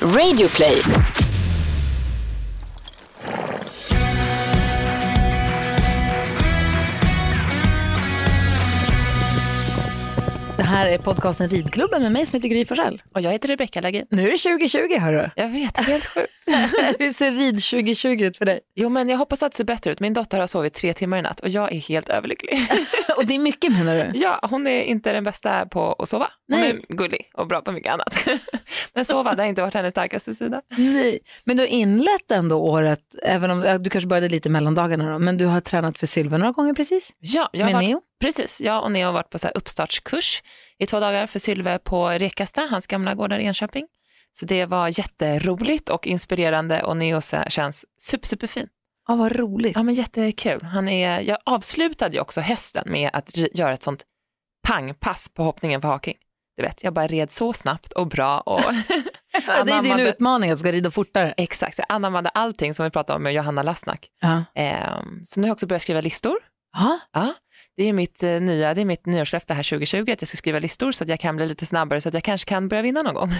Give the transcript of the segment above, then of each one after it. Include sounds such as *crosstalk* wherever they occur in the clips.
Radioplay. Här är podcasten Ridklubben med mig som heter Gry Forssell. Och jag heter Rebecka Lagin. Nu är det 2020 hörru. Jag vet, helt sjukt. *laughs* Hur ser rid 2020 ut för dig? Jo men jag hoppas att det ser bättre ut. Min dotter har sovit tre timmar i natt och jag är helt överlycklig. *laughs* Och det är mycket menar du? ja, hon är inte den bästa på att sova. Hon Nej. är gullig och bra på mycket annat. *laughs* men sova, det har inte varit hennes starkaste sida. Nej. Men du har inlett ändå året, även om du kanske började lite mellandagarna då, men du har tränat för Sylva några gånger precis? Ja, jag har Med varit, Neo? Precis, jag och Neo har varit på så uppstartskurs i två dagar för Sylve på Rekasta, hans gamla gård där i Enköping. Så det var jätteroligt och inspirerande och Neo känns super, superfin. Ja, vad roligt. Ja men jättekul. Han är, jag avslutade ju också hösten med att göra ett sånt pangpass på hoppningen för haking. Du vet, jag bara red så snabbt och bra och Ja, *laughs* *laughs* det är din utmaning att du ska rida fortare. exakt, jag anammade allting som vi pratade om med Johanna Lassnack. Ja. Ehm, så nu har jag också börjat skriva listor. Ja. Ja, det är mitt eh, nya, det är mitt nyårslöfte här 2020 att jag ska skriva listor så att jag kan bli lite snabbare så att jag kanske kan börja vinna någon gång.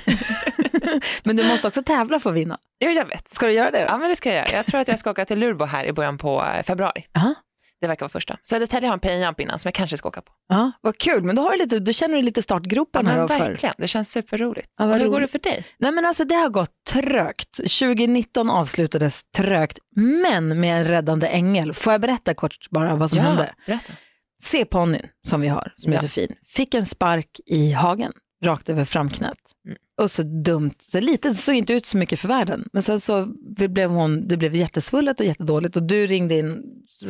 *laughs* Men du måste också tävla för att vinna. jo, jag vet. Ska du göra det då? Ja, men det ska jag göra. Jag tror att jag ska åka till Lurbo här i början på eh, februari. Ja. Det verkar vara första. Södertälje har en pay jump innan som jag kanske ska åka på. Ja, vad kul, men då, har du lite, då känner du lite Ja, startgroparna för. verkligen, det känns superroligt. Ja, Hur går det roligt. för dig? Nej men alltså det har gått trögt. 2019 avslutades trögt, men med en räddande ängel. Får jag berätta kort bara vad som hände? berätta. C-ponnyn som vi har, som är Ja. så fin, fick en spark i hagen, rakt över framknät. Mm. Och så dumt, så lite, såg inte ut så mycket för världen. Men sen så blev hon, det blev jättesvullet och jättedåligt och du ringde in,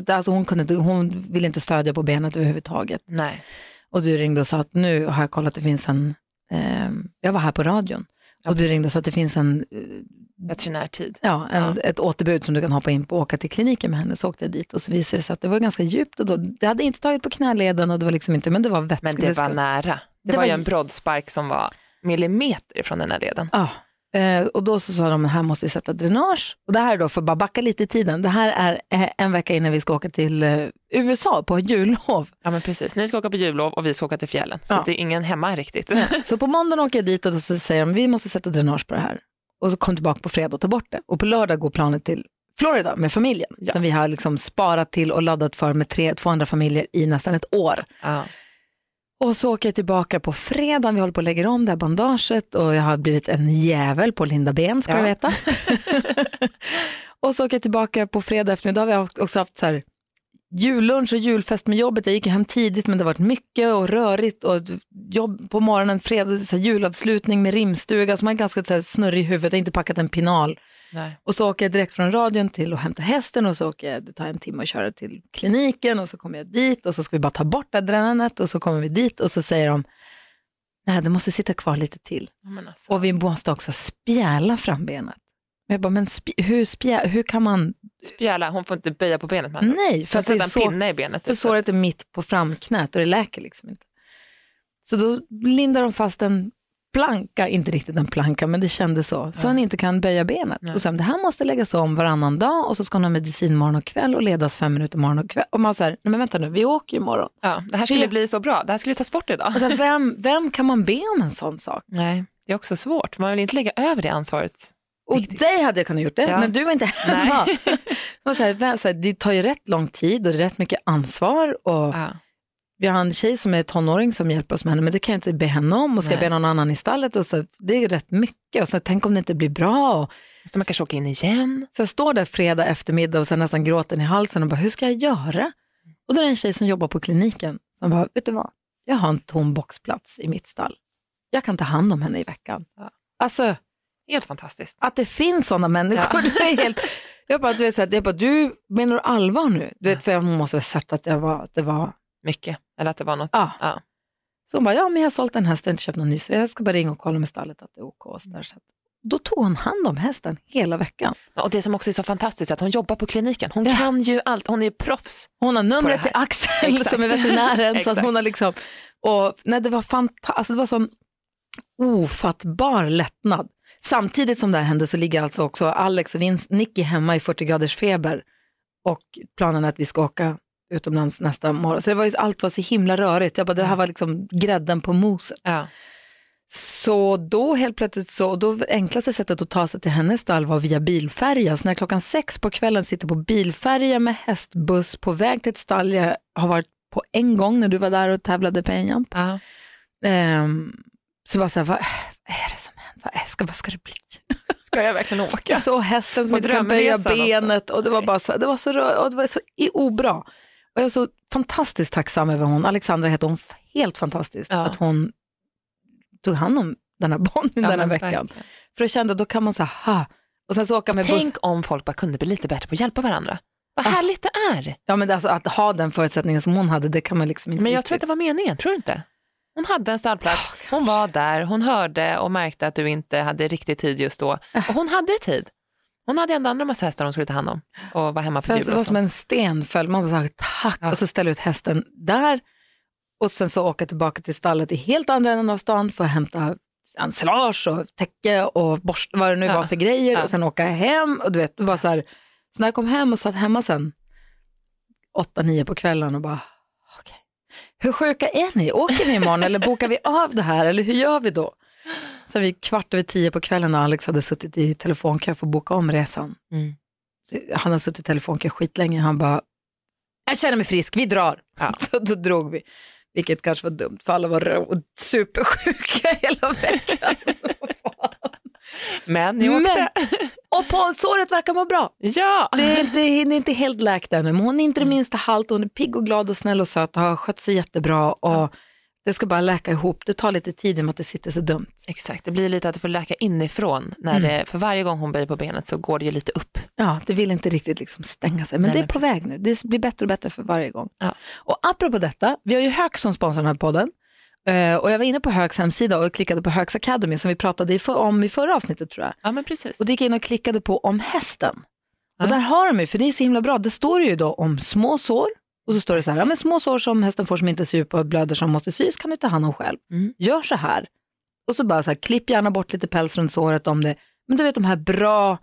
alltså hon, kunde hon ville inte stödja på benet överhuvudtaget. Nej. Och du ringde och sa att nu har jag kollat, det finns en, eh, jag var här på radion. Ja, och du precis. ringde och sa att det finns en, eh, Veterinärtid. ja, en, ett återbud som du kan hoppa in på och åka till kliniken med henne. Så åkte jag dit och så visade det sig att det var ganska djupt och då, det hade inte tagit på knäleden och det var liksom inte, men det var vätska. Men det var nära. Det, Det var ju en broddspark som var millimeter från den här leden. Ja, eh, och då så sa de, här måste vi sätta dränage. Och det här är då, för att bara backa lite i tiden, det här är eh, en vecka innan vi ska åka till eh, USA på jullov. Ja men precis, ni ska åka på jullov och vi ska åka till fjällen. Så Ja. det är ingen hemma riktigt. Så på måndagen åker jag dit och då så säger de, vi måste sätta dränage på det här. Och så kom tillbaka på fredag och ta bort det. Och på lördag går planet till Florida med familjen, Ja. som vi har liksom sparat till och laddat för med tre, två andra familjer i nästan ett år. Ja. Och så åker jag tillbaka på fredag, vi håller på att lägga om det här bandaget och jag har blivit en jävel på Linda Ben ska Ja. du veta. *laughs* och så åker jag tillbaka på fredag eftermiddag, vi har också haft så här jullunch och julfest med jobbet. Jag gick hem tidigt men det har varit mycket och rörigt och jobb på morgonen, fredag, så julavslutning med rimstuga, så man är ganska så här, snurrig i huvudet, jag har inte packat en pinal. Nej. Och så åker jag direkt från radion till att hämta hästen och så åker jag, det tar en timme att köra till kliniken och så kommer jag dit och så ska vi bara ta bort adrenalet och så kommer vi dit och så säger de, nej det måste sitta kvar lite till. Alltså. Och vi måste också spjäla frambenet. Men jag bara, men spj- hur, spjä, hur kan man, Spjäla, hon får inte böja på benet med andra ord. nej, för att det är så, pinne i benet. för typ. såret är mitt på framknät och det läker liksom inte. Så då lindar de fast en planka, inte riktigt en planka, men det kändes så, så Ja. han inte kan böja benet. Nej. Och så, det här måste läggas om varannan dag och så ska hon ha medicin morgon och kväll och ledas fem minuter morgon och kväll. Och man säger, nej men vänta nu, vi åker ju imorgon. Ja, det här skulle Det- bli så bra, det här skulle tas bort idag. Och så, vem, vem kan man be om en sån sak? Nej, det är också svårt. Man vill inte lägga över det ansvaret. Och Riktigt. dig hade jag kunnat gjort det, Ja. men du var inte hemma. *laughs* Så man säger, det tar ju rätt lång tid och det är rätt mycket ansvar. Och Ja. Vi har en tjej som är tonåring som hjälper oss med henne, men det kan jag inte be henne om och ska jag Nej. be någon annan i stallet. Och så, det är rätt mycket och så tänk om det inte blir bra. Så man kanske åker in igen. så jag står där fredag eftermiddag och sen nästan gråten i halsen och bara, hur ska jag göra? Och då är det en tjej som jobbar på kliniken som bara, vet du vad, jag har en tom boxplats i mitt stall. Jag kan ta hand om henne i veckan. Ja. Alltså, Helt fantastiskt. att det finns sådana människor, *laughs* det är helt... Jag bara, du, vet, så här, jag bara, du menar du allvar nu? Du vet, för jag måste ha sett att, jag var, att det var Mycket. Eller att det var något. Ja. Ja. Så hon bara, ja men jag har sålt en häst och inte köpt någon ny så jag ska bara ringa och kolla med stallet att det är OK. Och så där. Så att, då tog hon hand om hästen hela veckan. Och det som också är så fantastiskt är att hon jobbar på kliniken. Hon Ja. kan ju allt, hon är proffs. Hon har numret till Axel Exakt. *laughs* som är veterinären. så hon har liksom, och, nej, det var fantastiskt, alltså, det var sån ofattbar lättnad. Samtidigt som det här hände så ligger alltså också Alex och Vince, Nicky hemma i 40 graders feber och planen är att vi ska åka utomlands nästa morgon. Så det var ju, allt var så himla rörigt. Jag bara, det här var liksom grädden på moset. Ja. Så då helt plötsligt så, då enklaste sättet att ta sig till hennes stall var via bilfärja. Så när jag klockan sex på kvällen sitter på bilfärja med hästbuss på väg till ett stall jag har varit på en gång när du var där och tävlade på en jump. Ja. Ehm, så var så här, vad, är det som händer? Vad, är, ska, vad ska det bli? *laughs* Ska jag verkligen åka? Såg hästen som inte kan böja också. benet och det var bara så, det var så, och det var så obra. Och jag är så fantastiskt tacksam över hon, Alexandra heter hon, helt fantastiskt Ja. att hon tog hand om den här Bonnie Ja, den här veckan. verkligen. För jag kände då kan man säga ha och sen så åka med buss. Tänk om folk bara kunde bli lite bättre på att hjälpa varandra. Vad Ah. härligt det är. Ja men alltså, att ha den förutsättningen som hon hade det kan man liksom inte Men jag riktigt. tror att det var meningen, tror du inte? Hon hade en stallplats, hon var där, hon hörde och märkte att du inte hade riktigt tid just då. Och hon hade tid. Hon hade ändå andra massa hästar hon skulle ta hand om och vara hemma på Sen jul och var det som en sten föll, man bara så här, tack Ja. och så ställa ut hästen där och sen så åka tillbaka till stallet i helt andra änden av stan för att hämta ensilage och täcke och borst, vad det nu Ja. var för grejer Ja. och sen åka hem och du vet, det var så här, så när jag kom hem och satt hemma sen åtta, nio på kvällen och bara okej, hur sjuka är ni? Åker ni imorgon eller bokar vi av det här eller hur gör vi då? Så vi kvart över tio på kvällen när Alex hade suttit i telefonkö för att boka om resan. Mm. Han har suttit i telefonkö skitlänge. Han bara, jag känner mig frisk, vi drar. Ja. *laughs* Så då drog vi. Vilket kanske var dumt för alla var supersjuka *laughs* hela veckan. Men ni åkte. Och på såret verkar må bra. Ja! Det är, det är inte helt läkt ännu, men hon är inte det minsta halt. Hon är pigg och glad och snäll och söt och har skött sig jättebra. Och Det ska bara läka ihop. Det tar lite tid i och med att det sitter så dumt. Exakt, det blir lite att du får läka inifrån. När Mm. det, för varje gång hon böjer på benet så går det ju lite upp. Ja, det vill inte riktigt liksom stänga sig, men Nej, det är men på precis. väg nu. Det blir bättre och bättre för varje gång. Ja. Och apropå detta, vi har ju Höök som sponsrar den här podden. Eh, och jag var inne på Hööks hemsida och klickade på Hööks Academy som vi pratade om i förra avsnittet tror jag. Ja men precis. Och gick in och klickade på om hästen. Ja. Och där har de ju, för det är så himla bra, det står ju då om små sår. Och så står det så här, ja, men små sår som hästen får som inte ser ut och blöder som måste sys kan du ta hand om själv. Mm. Gör så här. Och så bara så här, klipp gärna bort lite päls runt såret om det. Men du vet de här bra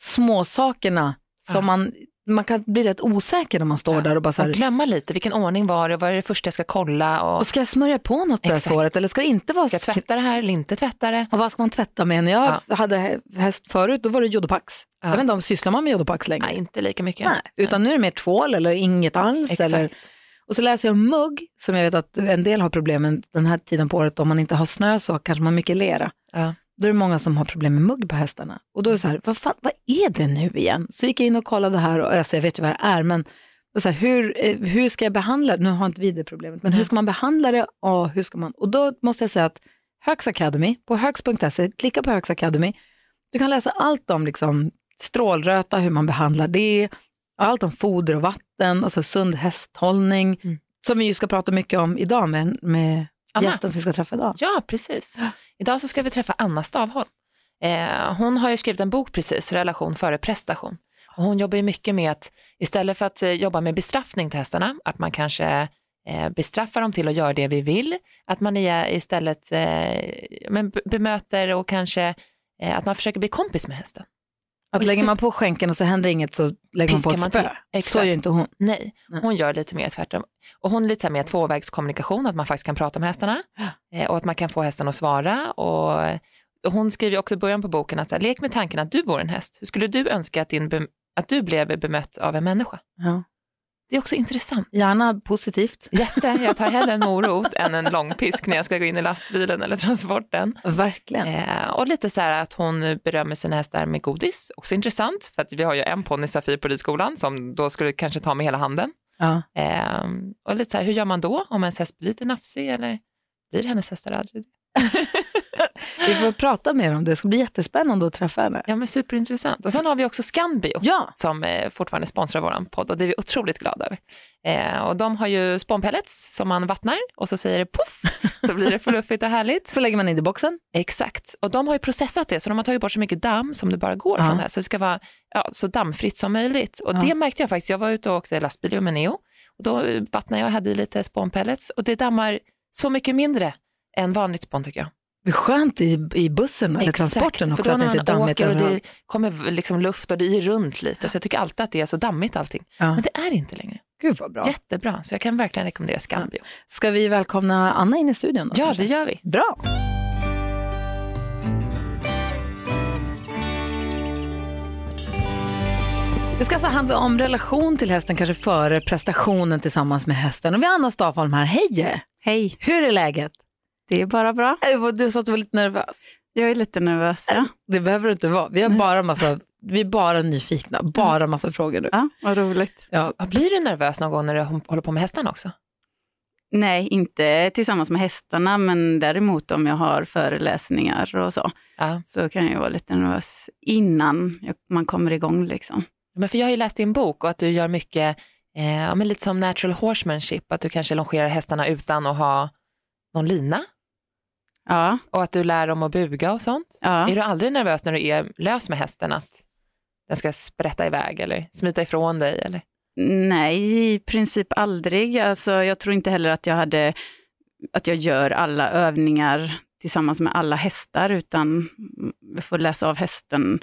små sakerna som Ja. man, man kan bli rätt osäker när man står Ja. där och bara så Och här, glömma lite, vilken ordning var det, vad är det första jag ska kolla och och ska jag smörja på något på det här såret eller ska det inte vara ska jag tvätta det här eller inte tvätta det? Och vad ska man tvätta med? När jag hade häst förut, då var det jodopax. Ja. Jag vet inte om sysslar man med jodopax längre? Nej, inte lika mycket. Nej, utan nu är det mer tvål eller inget alls. Exakt. Eller, och så läser jag om mugg, som jag vet att en del har problem med den här tiden på året. Om man inte har snö så kanske man har mycket lera. Ja. Då är det många som har problem med mugg på hästarna. Och då är det så här, vad, fan, vad är det nu igen? Så gick jag in och kollade här, och alltså, jag vet ju vad det är, men så här, hur, eh, hur ska jag behandla det? Nu har inte vi det problemet, men hur ska man behandla det? Och, hur ska man? och då måste jag säga att Högs Academy, på högs.se, klicka på Högs Academy, du kan läsa allt om liksom, strålröta, hur man behandlar det, allt om foder och vatten, alltså sund hästhållning, Mm. som vi ju ska prata mycket om idag med, med Anna. gästen som vi ska träffa idag. Ja, precis. Idag så ska vi träffa Anna Stavholm. Eh, hon har ju skrivit en bok precis, Relation före prestation. Och hon jobbar ju mycket med att istället för att eh, jobba med bestraffning till hästarna, att man kanske eh, bestraffar dem till att göra det vi vill, att man istället eh, bemöter och kanske eh, att man försöker bli kompis med hästen. Att Och lägger så- man på skänken och så händer inget så lägger man på Piskar ett spö. Exakt. Så gör inte hon. Nej, hon gör lite mer tvärtom. Och hon är lite så här mer tvåvägskommunikation, att man faktiskt kan prata med hästarna eh, och att man kan få hästen att svara. Och, och hon skriver också i början på boken att så här, lek med tanken att du vore en häst. Hur skulle du önska att, din att du blev bemött av en människa? Ja. Det är också intressant. Gärna positivt. Jätte, jag tar hellre en *laughs* morot än en långpisk när jag ska gå in i lastbilen eller transporten. Verkligen. Eh, och lite så här att hon berömmer sina hästar med godis, också intressant för att vi har ju en ponny Safir på ridskolan som då skulle kanske ta med hela handen. Ja. Eh, och lite så här, hur gör man då om ens häst blir lite nafsig eller blir hennes hästar aldrig? Vi får prata mer om det. Det ska bli jättespännande att träffa henne. Ja men superintressant. Och sen har vi också Scanbio Ja, som eh, fortfarande sponsrar vår podd och det är vi otroligt glada över. Eh, och de har ju spånpellets som man vattnar och så säger det poff så blir det fluffigt och härligt. så lägger man in i boxen. Exakt, och de har ju processat det så de har tagit bort så mycket damm som det bara går Ja. från det här så det ska vara ja, så dammfritt som möjligt. Och Ja. det märkte jag faktiskt, jag var ute och åkte lastbil med Neo och då vattnade jag och hade i lite spånpellets och det dammar så mycket mindre än vanligt spån tycker jag. Det är skönt i, i bussen eller Exakt, transporten också, för då att det inte är dammigt och det kommer liksom luft och det är runt lite, så jag tycker alltid att det är så dammigt allting. Ja. Men det är det inte längre. Gud vad bra. Jättebra, så jag kan verkligen rekommendera Skambio. Ja. Ska vi välkomna Anna in i studion? Då, ja, kanske? det gör vi. Bra. Det ska alltså handla om relation till hästen, kanske före prestationen tillsammans med hästen. Och vi har Anna Stafholm här. Hej! Hej! Hur är läget? Det är bara bra. Eh, Du sa att du var lite nervös. Jag är lite nervös. Ja, Det behöver du inte vara. Vi har bara massa, vi är bara nyfikna, bara massa frågor nu. ja vad roligt. Ja, Blir du nervös någon gång när du håller på med hästarna också? Nej, inte tillsammans med hästarna, men däremot om jag har föreläsningar och så, Ja. så kan jag vara lite nervös innan man kommer igång. Liksom. Men för jag har ju läst din bok och att du gör mycket, eh, men lite som natural horsemanship, att du kanske longerar hästarna utan att ha någon lina Ja, och att du lär dem att buga och sånt. ja. Är du aldrig nervös när du är lös med hästen att den ska sprätta iväg eller smita ifrån dig? Eller? Nej, i princip aldrig. Alltså, jag tror inte heller att jag hade att jag gör alla övningar tillsammans med alla hästar, utan jag får läsa av hästen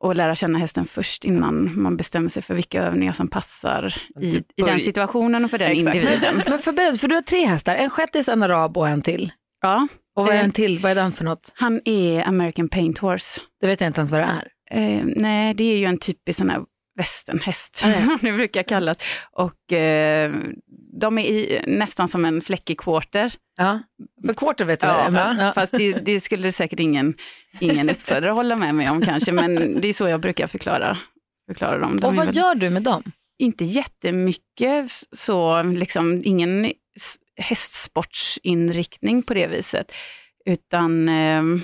och lära känna hästen först innan man bestämmer sig för vilka övningar som passar i, Typ i den situationen och för den Exakt. individen. *laughs* Men förbered, för du har tre hästar, en shettis, en arab och en till. Ja, Och vad är Eh. en till? Vad är den för något? han är American Paint Horse. Det vet jag inte ens vad det är. Eh, nej, det är ju en typisk sån här västernhäst, Ja, ja. *laughs* som det brukar kallas. Och eh, de är i, nästan som en fläckig quarter. Ja. För quarter vet du vad det Ja, är. Ja. Fast det, det skulle säkert ingen, ingen uppfödare hålla med mig om kanske, men det är så jag brukar förklara, förklara dem. De Och vad väl gör du med dem? Inte jättemycket, så liksom ingen hästsportsinriktning på det viset, utan ehm,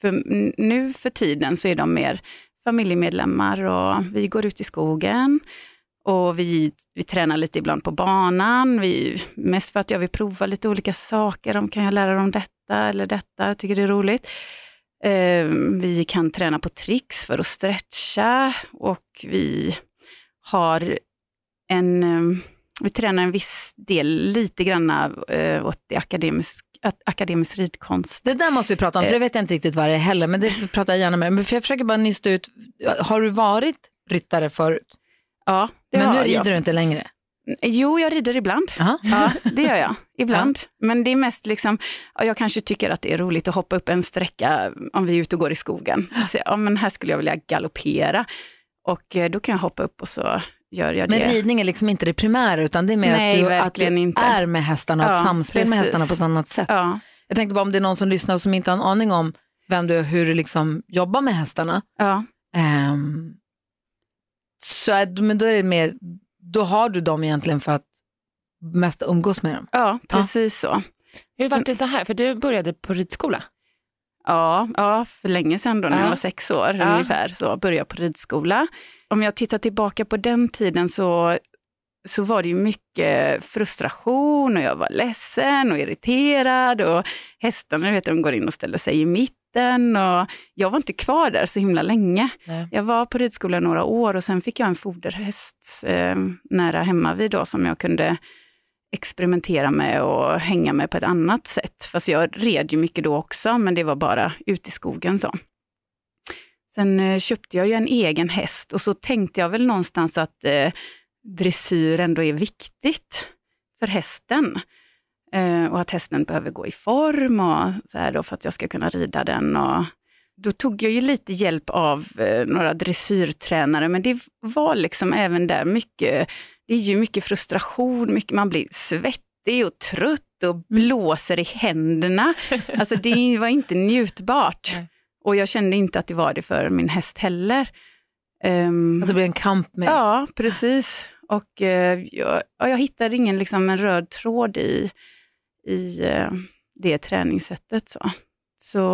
för, nu för tiden så är de mer familjemedlemmar och vi går ut i skogen och vi, vi tränar lite ibland på banan, vi, mest för att jag vill prova lite olika saker, om kan jag lära dem detta eller detta, jag tycker det är roligt. Ehm, vi kan träna på tricks för att stretcha och vi har en, ehm, vi tränar en viss del lite grann eh, åt det akademisk, at- akademisk ridkonst. Det där måste vi prata om, för det vet jag inte riktigt vad det är heller, men det pratar jag gärna med. Men för jag försöker bara nysta ut, har du varit ryttare förut? Ja, det men nu har rider jag. du inte längre? Jo, jag rider ibland. Aha. Ja, det gör jag. *laughs* Ibland. Men det är mest liksom, ja, jag kanske tycker att det är roligt att hoppa upp en sträcka om vi är ute och går i skogen. Se, ja, men här skulle jag vilja galoppera. Och eh, då kan jag hoppa upp och så gör jag Men det. ridning är liksom inte det primära, utan det är mer Nej, att, du, att du inte. är med hästarna och Ja, samspel med hästarna på ett annat sätt. Ja, Jag tänkte bara om det är någon som lyssnar och som inte har en aning om vem du är, hur du liksom jobbar med hästarna. ja, Ehm, så är, men då är det mer, då har du dem egentligen för att mest umgås med dem. ja, precis så. Hur var det så här? För du började på ridskola. Ja, ja, för länge sedan då när Ja. jag var sex år Ja. ungefär så började jag på ridskola. Om jag tittar tillbaka på den tiden så, så var det ju mycket frustration och jag var ledsen och irriterad och hästarna vet, de går in och ställer sig i mitten och jag var inte kvar där så himla länge. Nej. Jag var på ridskola några år och sen fick jag en foderhäst eh, nära hemma vid då som jag kunde experimentera med och hänga med på ett annat sätt. Fast jag red ju mycket då också, men det var bara ute i skogen så. Sen eh, köpte jag ju en egen häst och så tänkte jag väl någonstans att eh, dressyr ändå är viktigt för hästen. Eh, och att hästen behöver gå i form och så här då för att jag ska kunna rida den. Och då tog jag ju lite hjälp av eh, några dressyrtränare, men det var liksom även där mycket, det är ju mycket frustration, mycket, man blir svettig och trött och blåser i händerna. Alltså det var inte njutbart. Nej. Och jag kände inte att det var det för min häst heller. Ehm, Att det blir en kamp med. Ja, precis. Och eh, jag, ja, jag hittade ingen liksom, en röd tråd i, i eh, det träningssättet. Så. Så,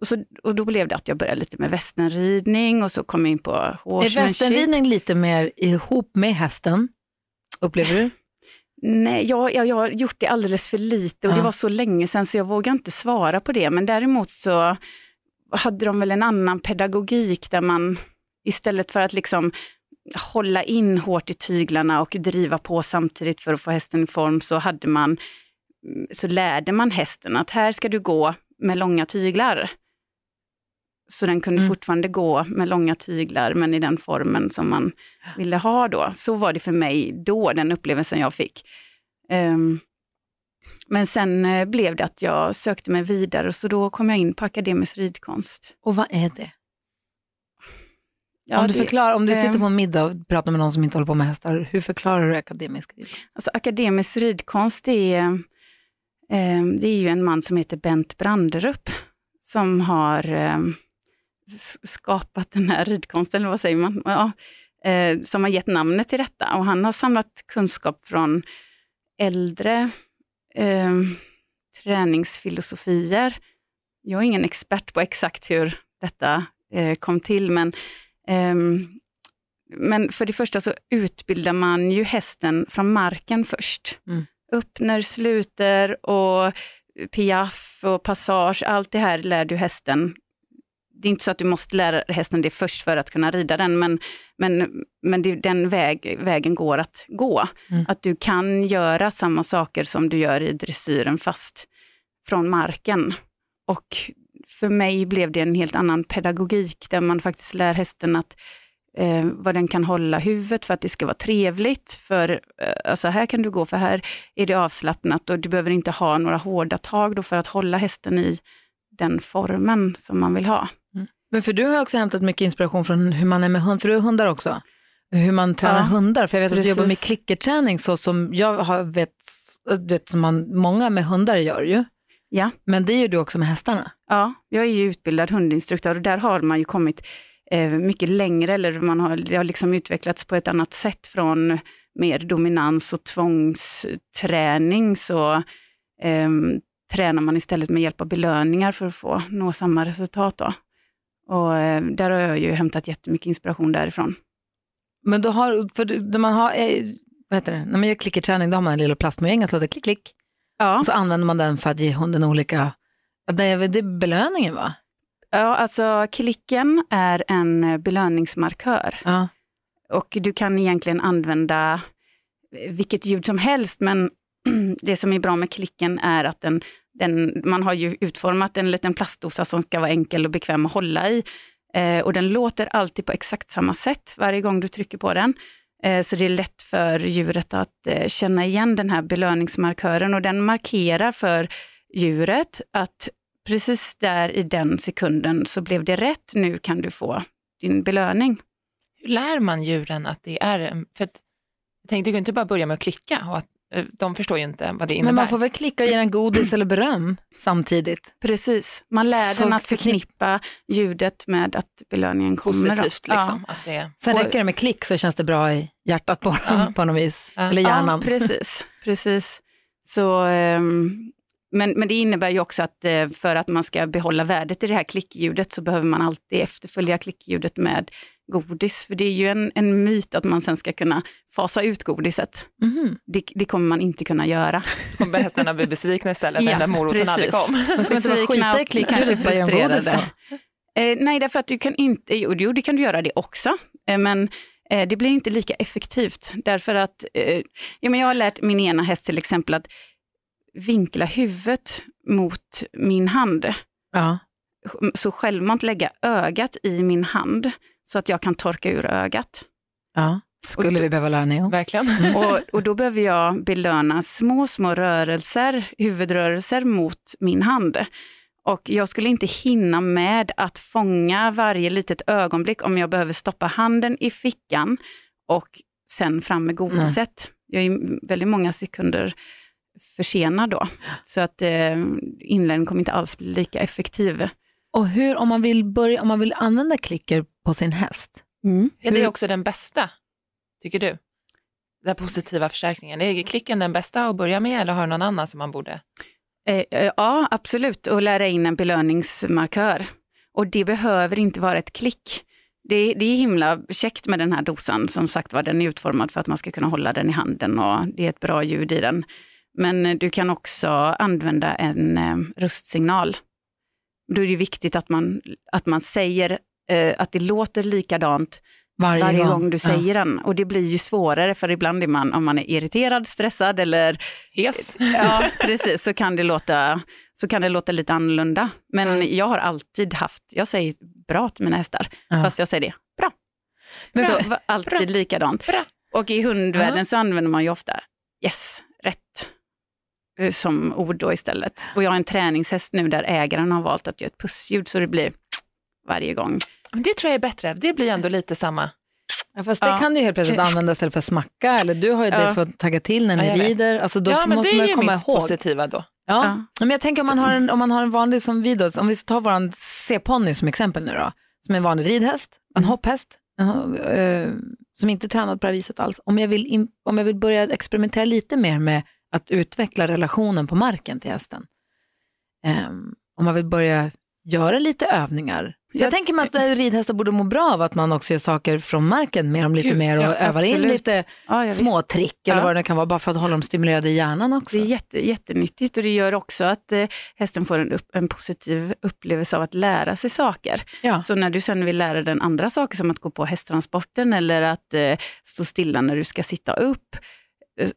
och, så, och då blev det att jag började lite med västernridning och så kom jag in på Är horsemanship. västernridning lite mer ihop med hästen? Upplever du? Nej, jag, jag, jag har gjort det alldeles för lite och det Ja. var så länge sedan så jag vågar inte svara på det. Men däremot så hade de väl en annan pedagogik där man istället för att liksom hålla in hårt i tyglarna och driva på samtidigt för att få hästen i form så hade man så lärde man hästen att här ska du gå med långa tyglar. Så den kunde Mm. fortfarande gå med långa tyglar men i den formen som man ville ha då. Så var det för mig då, den upplevelsen jag fick. Ehm, men sen eh, blev det att jag sökte mig vidare så då kom jag in på akademisk ridkonst. Och vad är det? Ja, om, du det- förklarar, om du eh, sitter på en middag och pratar med någon som inte håller på med hästar, hur förklarar du akademisk ridkonst? Alltså, akademisk ridkonst är, eh, det är ju en man som heter Bent Branderup som har skapat den här ridkonsten, eller vad säger man? Ja, som har gett namnet till detta. Och han har samlat kunskap från äldre eh, träningsfilosofier. Jag är ingen expert på exakt hur detta eh, kom till, men ehm, men för det första så utbildar man ju hästen från marken först. Mm. Öppner, sluter och piaff och passage, allt det här lär du hästen. Det är inte så att du måste lära hästen det först för att kunna rida den, men, men, men det den väg, vägen går att gå. Mm. Att du kan göra samma saker som du gör i dressyren fast från marken. Och för mig blev det en helt annan pedagogik där man faktiskt lär hästen att eh, vad den kan hålla huvudet för att det ska vara trevligt. För eh, alltså här kan du gå, för här är det avslappnat och du behöver inte ha några hårda tag då för att hålla hästen i den formen som man vill ha. Men för du har också hämtat mycket inspiration från hur man är med hund, för du har hundar också. Hur man tränar Ja, hundar, för jag vet att du jobbar med precis. klickerträning så som jag har vet, vet som man, många med hundar gör ju. Ja. Men det gör du också med hästarna. Ja, jag är ju utbildad hundinstruktör och där har man ju kommit eh, mycket längre, eller man har, det har liksom utvecklats på ett annat sätt från mer dominans och tvångsträning så ehm, tränar man istället med hjälp av belöningar för att få nå samma resultat. Då. Och eh, där har jag ju hämtat jättemycket inspiration därifrån. Men då har, för när man har, eh, vad heter det, när man gör klickerträning då har man en lilla plastmojäng som låter klick klick. Ja, Och så använder man den för att ge hunden olika, det är, väl- det är belöningen va? ja alltså klicken är en belöningsmarkör. Ja. Och du kan egentligen använda vilket ljud som helst, men *clears throat* det som är bra med klicken är att den, den, man har ju utformat en liten plastdosa som ska vara enkel och bekväm att hålla i. Eh, och den låter alltid på exakt samma sätt varje gång du trycker på den. Eh, så det är lätt för djuret att eh, känna igen den här belöningsmarkören och den markerar för djuret att precis där i den sekunden så blev det rätt, nu kan du få din belöning. Hur lär man djuren att det är, en- för att, jag tänkte, du kan inte bara börja med att klicka och att, de förstår ju inte vad det innebär. Men man får väl klicka och ge den godis eller beröm samtidigt. Precis, man lär Så den att förknipp- förknippa ljudet med att belöningen kommer. Positivt liksom. Att det Sen räcker det med klick så känns det bra i hjärtat på Ja. på något vis. Ja. Eller hjärnan. Ja, precis. precis. Så, ehm, men, men det innebär ju också att eh, för att man ska behålla värdet i det här klickljudet så behöver man alltid efterfölja klickljudet med godis. För det är ju en, en myt att man sen ska kunna fasa ut godiset. Mhm. Det, det kommer man inte kunna göra. kommer hästarna bli besvikna istället när Ja, den där moroten aldrig kom. Men ska inte Besvikna skita i och klick kanske och bara ge dem godis då? frustrerade. Eh, nej, därför att du kan inte, jo, jo det kan du göra det också, eh, men eh, det blir inte lika effektivt. Därför att, eh, ja, men jag har lärt min ena häst till exempel att vinkla huvudet mot min hand. Ja. Så självmant lägga ögat i min hand så att jag kan torka ur ögat. ja. Skulle vi behöva lära Neo. Verkligen. *laughs* Och, *laughs* och då behöver jag belöna små, små rörelser, huvudrörelser mot min hand. Och jag skulle inte hinna med att fånga varje litet ögonblick om jag behöver stoppa handen i fickan och sen fram med godiset. Jag är väldigt många sekunder försenad då. Så att eh, inlärningen kommer inte alls bli lika effektiv. Och hur, om man vill, börja, om man vill använda klicker på sin häst, Är det Hur- också den bästa, tycker du? Den positiva förstärkningen. Är klicken den bästa att börja med eller har du någon annan som man borde? Eh, eh, Ja, absolut. Och lära in en belöningsmarkör. Och det behöver inte vara ett klick. Det, det är himla käckt med den här dosan. Som sagt var, den är utformad för att man ska kunna hålla den i handen och det är ett bra ljud i den. Men du kan också använda en eh, röstsignal. Då är det viktigt att man, att man säger eh, att det låter likadant varje, varje gång du Ja. säger den. Och det blir ju svårare för ibland är man, om man är irriterad, stressad eller Hes? *laughs* Ja, precis. Så kan det låta, så kan det låta lite annorlunda. Men Mm. jag har alltid haft, jag säger bra till mina hästar, Ja. fast jag säger det, bra. Men så alltid bra. likadant. Bra. Och i hundvärlden så använder man ju ofta yes, rätt som ord då istället. Och jag har en träningshäst nu där ägaren har valt att göra ett pussljud så det blir varje gång. Det tror jag är bättre, det blir ändå lite samma. Ja, fast det Ja. kan du ju helt plötsligt *laughs* använda istället för smacka, eller du har ju det Ja. för att tagga till när Ja, ni vet. rider. Alltså, då ja, men det måste man är ju ju komma mitt ihåg. positiva då. Ja. Ja. Men jag tänker om man har en, om man har en vanlig som vi då, om vi tar vår C-ponny som exempel nu då, som är en vanlig ridhäst, en Mm. hopphäst, en, eh, som inte är tränad på det här viset alls. Om jag, vill in, om jag vill börja experimentera lite mer med att utveckla relationen på marken till hästen, ehm, om man vill börja göra lite övningar. Jag, Jag- tänker mig att eh, ridhästar borde må bra av att man också gör saker från marken med dem lite Gud, mer och ja, övar in absolut. lite Ja, ja, visst. små trick eller Ja. vad det kan vara, bara för att hålla dem stimulerade i hjärnan också. Det är jätte, jättenyttigt och det gör också att eh, hästen får en, upp, en positiv upplevelse av att lära sig saker. Så när du sen vill lära den andra saker som att gå på hästtransporten eller att eh, stå stilla när du ska sitta upp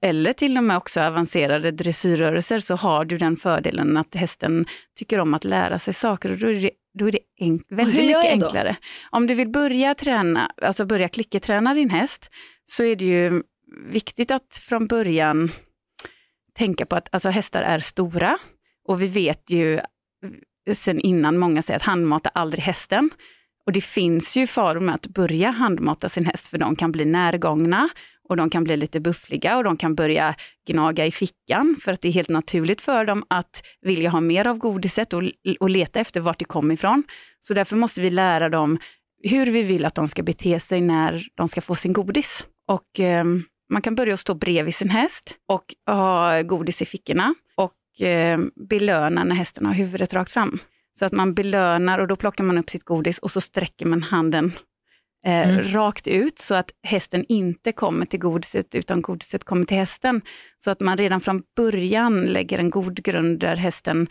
eller till och med också avancerade dressyrrörelser så har du den fördelen att hästen tycker om att lära sig saker och då är det, då är det enk- väldigt mycket enklare. Om du vill börja träna, alltså börja klickerträna din häst så är det ju viktigt att från början tänka på att alltså, hästar är stora och vi vet ju sen innan många säger att handmata aldrig hästen. Och det finns ju faror med att börja handmata sin häst för de kan bli närgångna och de kan bli lite buffliga och de kan börja gnaga i fickan för att det är helt naturligt för dem att vilja ha mer av godiset och, och leta efter vart det kommer ifrån. Så därför måste vi lära dem hur vi vill att de ska bete sig när de ska få sin godis. Och eh, man kan börja stå bredvid sin häst och ha godis i fickorna och eh, belöna när hästen har huvudet rakt fram. Så att man belönar och då plockar man upp sitt godis och så sträcker man handen eh, Mm. rakt ut så att hästen inte kommer till godiset utan godiset kommer till hästen. Så att man redan från början lägger en god grund där hästen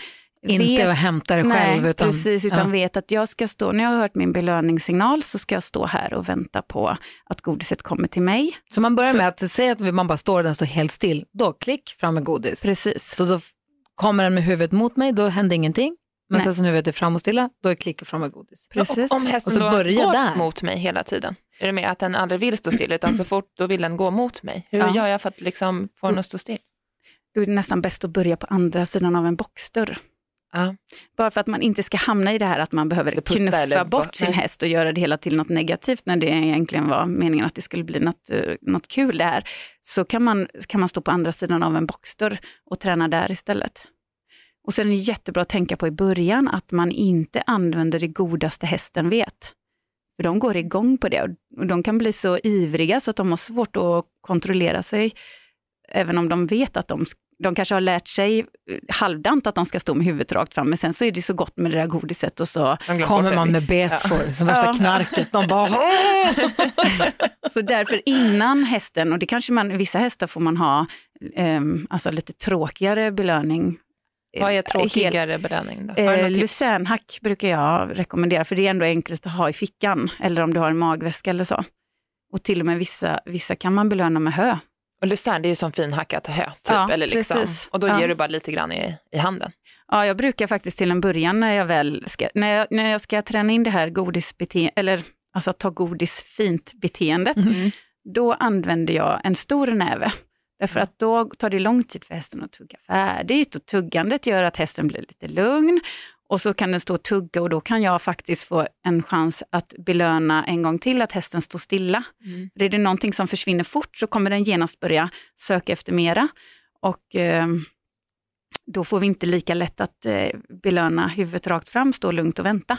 Inte vet att hämta det själv. Nej, utan, precis, utan ja. vet att jag ska stå, när jag har hört min belöningssignal så ska jag stå här och vänta på att godiset kommer till mig. Så man börjar Så- med att säga att man bara står och den står helt still. Då klick, fram med godis. Precis. Så då kommer den med huvudet mot mig, då händer ingenting. Men Nej. sen som huvudet är fram och stilla, då är klick och fram med godis. Precis. Och om hästen Och så då börja går där. mot mig hela tiden, är det med att den aldrig vill stå still utan så fort då vill den gå mot mig? Hur Ja. gör jag för att liksom få den att stå still? Då är det nästan bäst att börja på andra sidan av en boxdörr. Ja. Bara för att man inte ska hamna i det här att man behöver knuffa eller bort sin nej. häst och göra det hela till något negativt när det egentligen var meningen att det skulle bli något, eh, något kul det här. Så kan man, kan man stå på andra sidan av en boxdörr och träna där istället. Och sen är det jättebra att tänka på i början att man inte använder det godaste hästen vet. För de går igång på det och de kan bli så ivriga så att de har svårt att kontrollera sig. Även om de vet att de, de kanske har lärt sig eh, halvdant att de ska stå med huvudet rakt fram, men sen så är det så gott med det där godiset och så, Kommer man med betfor, som värsta Ja. knarket. De bara, *laughs* *laughs* så därför innan hästen, och det kanske man, vissa hästar får man ha ehm, alltså lite tråkigare belöning. Vad är Helt- tråkigare belöning då? Eh? Lucernhack brukar jag rekommendera, för det är ändå enkelt att ha i fickan, eller om du har en magväska eller så. Och till och med vissa, vissa kan man belöna med hö. Och lucern det är ju som finhackat hö, typ. Ja, eller liksom. precis. Och då Ja. ger du bara lite grann i, i handen. Ja, jag brukar faktiskt till en början när jag väl ska, när jag, när jag ska träna in det här godisbeteendet, eller alltså ta godis fint beteendet, Mm. då använder jag en stor näve. Därför att då tar det lång tid för hästen att tugga färdigt och tuggandet gör att hästen blir lite lugn. Och så kan den stå och tugga och då kan jag faktiskt få en chans att belöna en gång till att hästen står stilla. Mm. För är det någonting som försvinner fort så kommer den genast börja söka efter mera. Och eh, då får vi inte lika lätt att eh, belöna huvudet rakt fram, stå lugnt och vänta.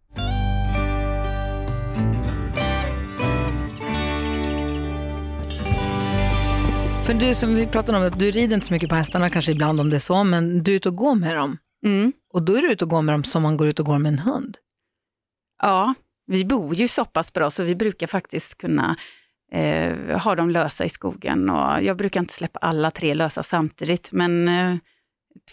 För du som vi pratade om, att du rider inte så mycket på hästarna kanske ibland om det är så, men du är ute och går med dem. Mm. Och då är du ute och går med dem som man går ut och går med en hund. Ja, vi bor ju så pass bra så vi brukar faktiskt kunna eh, ha dem lösa i skogen. Och jag brukar inte släppa alla tre lösa samtidigt, men eh,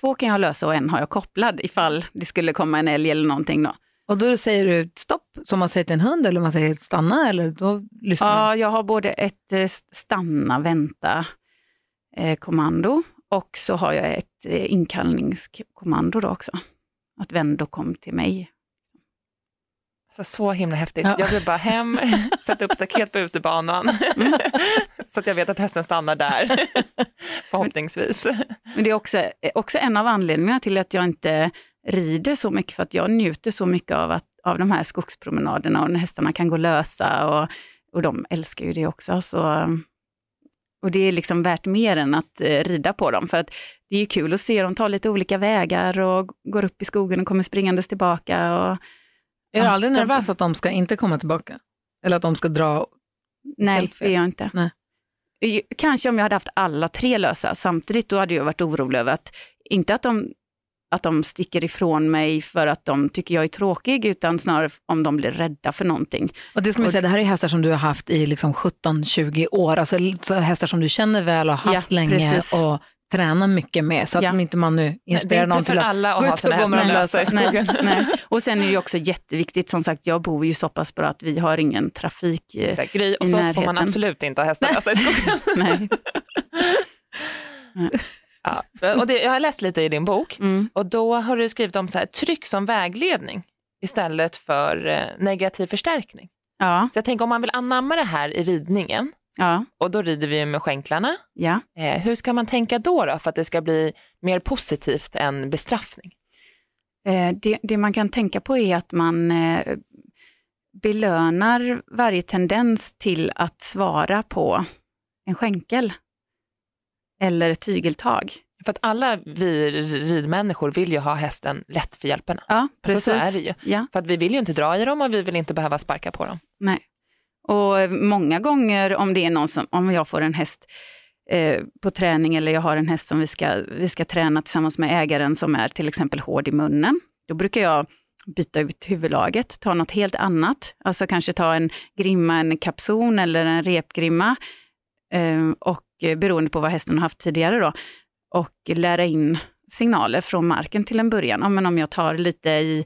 Två kan jag lösa och en har jag kopplad ifall det skulle komma en älg eller någonting. Då. Och då säger du stopp, som man säger till en hund, eller man säger stanna, eller då lyssnar Ja, jag har både ett eh, stanna, vänta kommando och så har jag ett eh, inkallningskommando då också. Att vänd och kom till mig. Alltså, så himla häftigt. Ja. Jag vill bara hem, *laughs* sätta upp staket på utebanan *laughs* så att jag vet att hästen stannar där. *laughs* Förhoppningsvis. Men det är också, eh, också en av anledningarna till att jag inte rider så mycket, för att jag njuter så mycket av, att, av de här skogspromenaderna och när hästarna kan gå lösa och, och de älskar ju det också. Så, och det är liksom värt mer än att eh, rida på dem, för att det är ju kul att se dem ta lite olika vägar och går upp i skogen och kommer springandes tillbaka. Och, Är du Ja, aldrig de- nervös att de ska inte komma tillbaka? Eller att de ska dra? nej, det är jag inte. Nej. Kanske om jag hade haft alla tre lösa samtidigt, då hade jag varit orolig över att, inte att de, att de sticker ifrån mig för att de tycker jag är tråkig, utan snarare om de blir rädda för någonting. Och det ska man Och- säga, det här är hästar som du har haft i liksom 17-20 år, alltså så hästar som du känner väl och har haft Ja, länge precis. och tränar mycket med, så att Ja. om inte man nu inspirerar någon till att alla gå att ut och gå med dem lösa i skogen. Nej, nej. Och sen är det också jätteviktigt, som sagt, jag bor ju så pass bra att vi har ingen trafik. eh, Så här, Gry, och i så får man närheten. absolut inte ha hästar lösa i skogen. *laughs* Nej. *laughs* Ja. Och det, jag har läst lite i din bok Mm. och då har du skrivit om så här, tryck som vägledning istället för eh, negativ förstärkning. Ja, Så jag tänker om man vill anamma det här i ridningen ja, och då rider vi med skänklarna. ja. Eh, hur ska man tänka då, då för att det ska bli mer positivt än bestraffning? Eh, Det, det man kan tänka på är att man eh, belönar varje tendens till att svara på en skänkel eller tygeltag. För att alla vi ridmänniskor vill ju ha hästen lätt för hjälperna. Ja, Alltså, precis. så är det ju. Ja, För att vi vill ju inte dra i dem och vi vill inte behöva sparka på dem. nej. Och många gånger om det är någon som, om jag får en häst eh, på träning eller jag har en häst som vi ska, vi ska träna tillsammans med ägaren som är till exempel hård i munnen, då brukar jag byta ut huvudlaget, ta något helt annat, alltså kanske ta en grimma, en kapson eller en repgrimma eh, och Eh, beroende på vad hästen har haft tidigare då, och lära in signaler från marken till en början. Ja, men om jag tar lite i,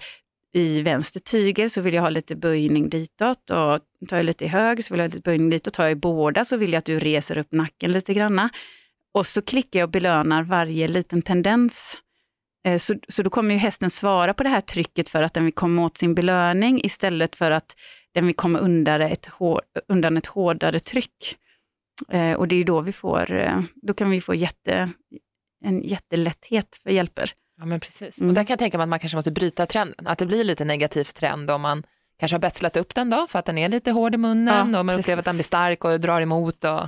i vänster tygel så vill jag ha lite böjning ditåt och tar jag lite i höger så vill jag ha lite böjning ditåt. Tar jag i båda så vill jag att du reser upp nacken lite granna. Och så klickar jag och belönar varje liten tendens. Eh, så, så då kommer ju hästen svara på det här trycket för att den vill komma åt sin belöning istället för att den vill komma undan ett, hår, undan ett hårdare tryck. Eh, Och det är då vi får, eh, då kan vi få jätte, en jättelätthet för hjälper. Ja, men precis. Mm. Och där kan jag tänka mig att man kanske måste bryta trenden, att det blir lite negativ trend om man kanske har betslat upp den då för att den är lite hård i munnen Ja, och man upplever precis. att den blir stark och drar emot och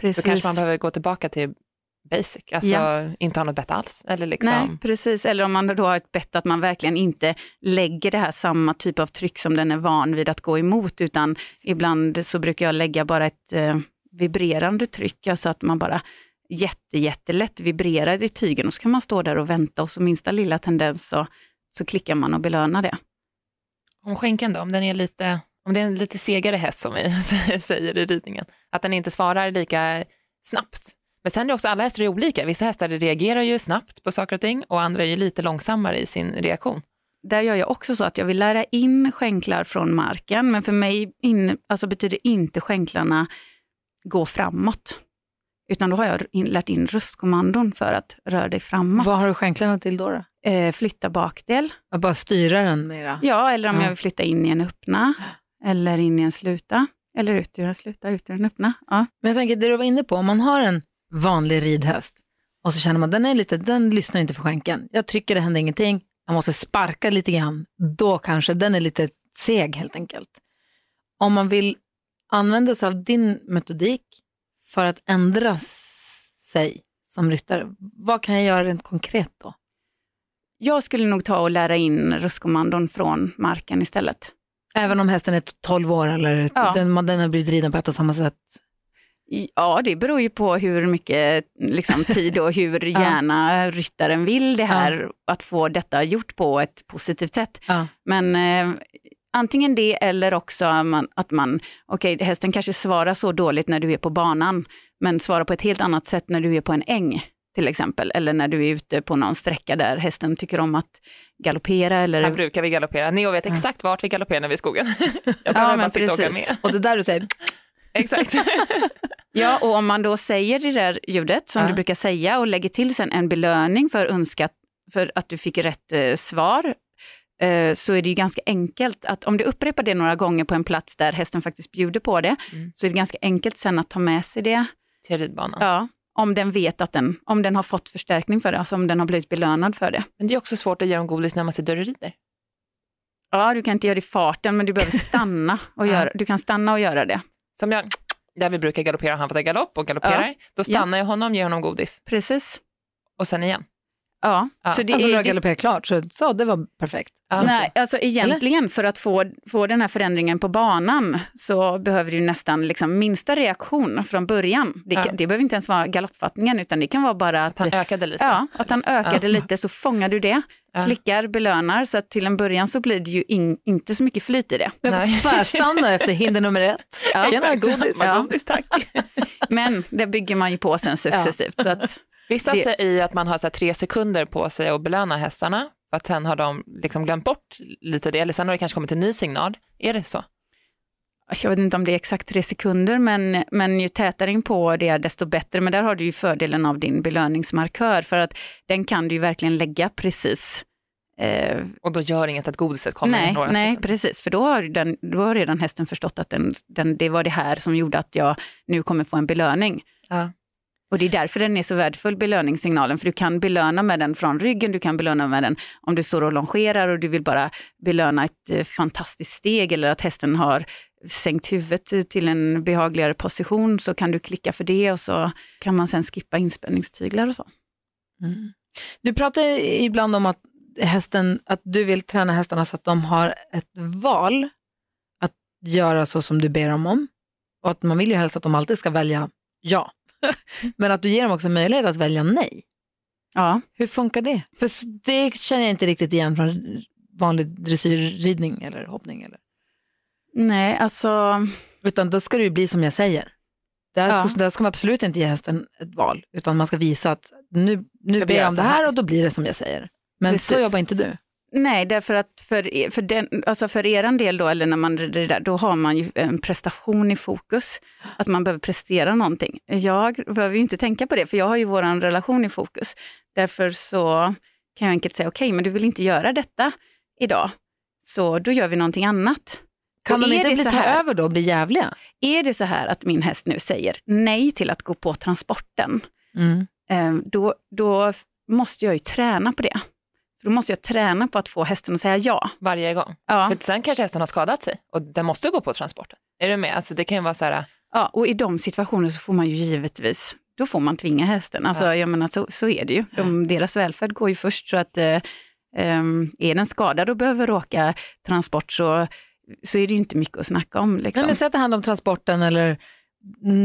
Precis. då kanske man behöver gå tillbaka till basic, alltså Ja. inte ha något bett alls. Eller liksom, Nej, precis. Eller om man då har ett bett att man verkligen inte lägger det här samma typ av tryck som den är van vid att gå emot, utan ibland så brukar jag lägga bara ett eh, vibrerande tryck, alltså att man bara jätte, jättelätt vibrerar i tygen och så kan man stå där och vänta och så minsta lilla tendens så, så klickar man och belönar det. Om skänken då, om den är lite, om det är en lite segare häst som vi *laughs* säger i ridningen, att den inte svarar lika snabbt. Men sen är också, alla hästar är olika, vissa hästar reagerar ju snabbt på saker och ting och andra är ju lite långsammare i sin reaktion. Där gör jag också så att jag vill lära in skänklar från marken, men för mig in, alltså betyder inte skänklarna gå framåt. Utan då har jag in, lärt in röstkommandon för att röra dig framåt. Vad har du skänklarna till då? då? eh, flytta bakdel. Att bara styra den mera? Ja, eller om Ja. jag vill flytta in i en öppna, eller in i en sluta, eller ut ur en sluta, ut ur en öppna. Ja. Men jag tänker det du var inne på, om man har en vanlig ridhäst och så känner man den är lite, den lyssnar inte för skänken. Jag trycker, det händer ingenting. Jag måste sparka lite grann. Då kanske den är lite seg helt enkelt. Om man vill använda sig av din metodik för att ändra sig som ryttare, vad kan jag göra rent konkret då? Jag skulle nog ta och lära in röstkommandon från marken istället. Även om hästen är 12 år eller Ja. den, den har blivit riden på ett och samma sätt. Ja, det beror ju på hur mycket liksom, tid och hur *laughs* gärna ryttaren vill det här, att få detta gjort på ett positivt sätt. Ja. Men eh, antingen det eller också att man, okej hästen kanske svarar så dåligt när du är på banan, men svarar på ett helt annat sätt när du är på en äng till exempel. Eller när du är ute på någon sträcka där hästen tycker om att galoppera. Eller... Här brukar vi galoppera. Neo vet exakt vart vi galopperar när vi är i skogen. *laughs* Jag behöver Ja, bara sitta och åka med. Och det där du säger, *laughs* Exakt. *laughs* Ja, och om man då säger det där ljudet som Ja. du brukar säga och lägger till sen en belöning för, önskat, för att du fick rätt eh, svar, så är det ju ganska enkelt att om du upprepar det några gånger på en plats där hästen faktiskt bjuder på det, Mm. så är det ganska enkelt sen att ta med sig det. Till ridbanan. Ja, om den vet att den, om den har fått förstärkning för det, alltså om den har blivit belönad för det. Men det är också svårt att ge dem godis när man sitter och rider. Ja, du kan inte göra det i farten, men du behöver *laughs* stanna och Ja. göra, du kan stanna och göra det. Som jag, där vi brukar galoppera, han får ta galopp och galopperar. Då stannar jag honom, ger honom godis Precis. och sen igen. Ja, Ja. så det alltså är, du har det- klart, så, så det var perfekt. Ja. Nej, alltså egentligen för att få, få den här förändringen på banan så behöver du nästan liksom minsta reaktion från början. Det, Ja. det behöver inte ens vara galoppfattningen utan det kan vara bara att, Att han ökade lite. ja, att han ökade Ja. lite så fångar du det, Ja. klickar, belönar så att till en början så blir det ju in, inte så mycket flyt i det. Tvärstannar efter hinder nummer ett. Ja, Tjena, godis. Ja. Ja. godis tack. Men det bygger man ju på sen successivt. Så att, Vissa Det- säger att man har så tre sekunder på sig att belöna hästarna, för att sen har de liksom glömt bort lite det, eller sen har det kanske kommit en ny signal. Är det så? jag vet inte om det är exakt tre sekunder, men, men ju tätare in på det är desto bättre. Men där har du ju fördelen av din belöningsmarkör, för att den kan du ju verkligen lägga precis eh, Och då gör inget att godiset kommer nej, några nej, sekunder. precis, för då har, den, då har redan hästen förstått att den, den, det var det här som gjorde att jag nu kommer få en belöning. Ja. Och det är därför den är så värdefull, belöningssignalen, för du kan belöna med den från ryggen, du kan belöna med den om du står och longerar och du vill bara belöna ett eh, fantastiskt steg eller att hästen har sänkt huvudet till en behagligare position så kan du klicka för det och så kan man sen skippa inspänningstyglar och så. Mm. Du pratar ibland om att, hästen, att du vill träna hästarna så att de har ett val att göra så som du ber dem om. Och att man vill ju helst att de alltid ska välja ja. *laughs* Men att du ger dem också möjlighet att välja nej. Ja, Hur funkar det? För det känner jag inte riktigt igen från vanlig dressyrridning eller hoppning. Eller. nej alltså, Utan då ska det ju bli som jag säger. Där, Ja. ska, där ska man absolut inte ge hästen ett val, utan man ska visa att nu, nu ber jag om så det här här? och då blir det som jag säger. Men så Precis. jobbar inte du. Nej, därför att för, er- för, den, alltså för er del då, eller när man det där, då har man ju en prestation i fokus. Att man behöver prestera någonting. Jag behöver ju inte tänka på det, för jag har ju vår relation i fokus. Därför så kan jag enkelt säga, okej, men du vill inte göra detta idag, så då gör vi någonting annat. Kan de inte bli ta här- över då och bli jävliga? Är det så här att min häst nu säger nej till att gå på transporten, Mm. eh, då, då måste jag ju träna på det. Då måste jag träna på att få hästen att säga ja. Varje gång. ja. För sen kanske hästen har skadat sig och den måste gå på transporten. Är du med? Alltså det kan ju vara så här, Ja, och i de situationerna så får man ju givetvis, då får man tvinga hästen. Alltså, jag menar, så, så är det ju. De, deras välfärd går ju först, så att eh, ehm, är den skadad och behöver åka transport så, så är det ju inte mycket att snacka om. Liksom. Nej, men säg att ta hand om transporten eller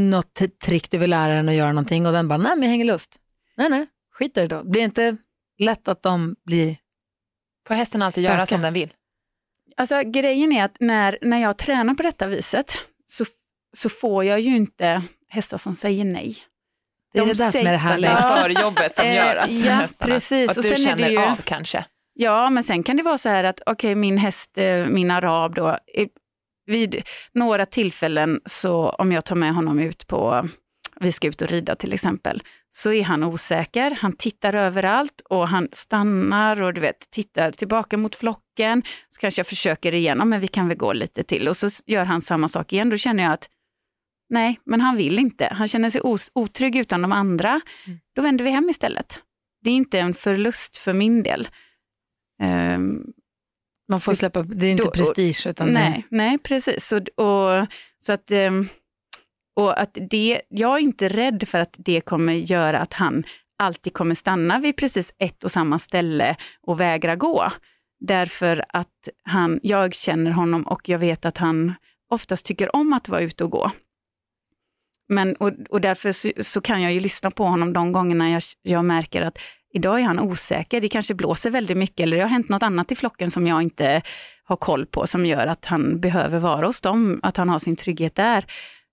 något trick du vill lära den att göra någonting och den bara, nej men jag hänger lust. Nej, nej, skit i det då. Blir det inte lätt att de blir... får hästen alltid göra Böka. som den vill? Alltså, grejen är att när, när jag tränar på detta viset så, så får jag ju inte hästar som säger nej. Det är De det där som är det säger- Det härliga. är förjobbet som Eh, gör att ja, *laughs* hästarna, precis. att Och du sen är det känner ju- av kanske. Ja, men sen kan det vara så här att okej, min häst, eh, min arab då, vid några tillfällen så om jag tar med honom ut på, vi ska ut och rida till exempel, så är han osäker, han tittar överallt och han stannar och du vet, tittar tillbaka mot flocken. Så kanske jag försöker igen, men vi kan väl gå lite till. Och så gör han samma sak igen, då känner jag att nej, men han vill inte. Han känner sig otrygg utan de andra. Då vänder vi hem istället. Det är inte en förlust för min del. Ehm, Man får släppa, det är inte Då- prestige utan nej, nej, precis. Så, och, så att, ehm, och att det, jag är inte rädd för att det kommer göra att han alltid kommer stanna vid precis ett och samma ställe och vägra gå. Därför att han, jag känner honom och jag vet att han oftast tycker om att vara ute och gå. Men, och, och därför så, så kan jag ju lyssna på honom de gångerna jag, jag märker att idag är han osäker, det kanske blåser väldigt mycket eller det har hänt något annat i flocken som jag inte har koll på som gör att han behöver vara hos dem, att han har sin trygghet där.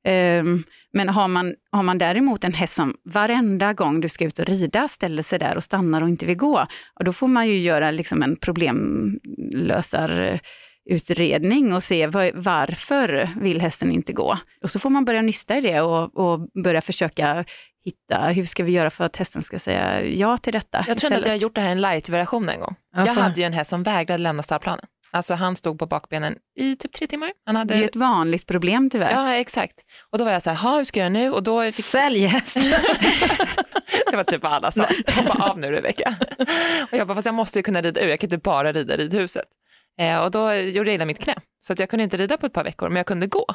Ehm, Men har man, har man däremot en häst som varenda gång du ska ut och rida ställer sig där och stannar och inte vill gå, och då får man ju göra liksom en problemlösarutredning och se var, varför vill hästen inte gå. Och så får man börja nysta i det och, och börja försöka hitta, hur ska vi göra för att hästen ska säga ja till detta? Jag tror att jag har gjort det här i en light-version en gång. Ja, jag hade ju en häst som vägrade lämna stallplanen. Alltså han stod på bakbenen i typ tre timmar. Han hade... Det är ett vanligt problem tyvärr. Ja, exakt. Och då var jag så här, "Ha, hur ska jag nu? Och då fick... Sälj häst. *laughs* Det var typ vad alla sa, hoppa av nu Rebecka. Och jag bara, fast jag måste ju kunna rida ur, jag kan inte bara rida ridhuset. Eh, och då gjorde jag illa mitt knä, så att jag kunde inte rida på ett par veckor, men jag kunde gå.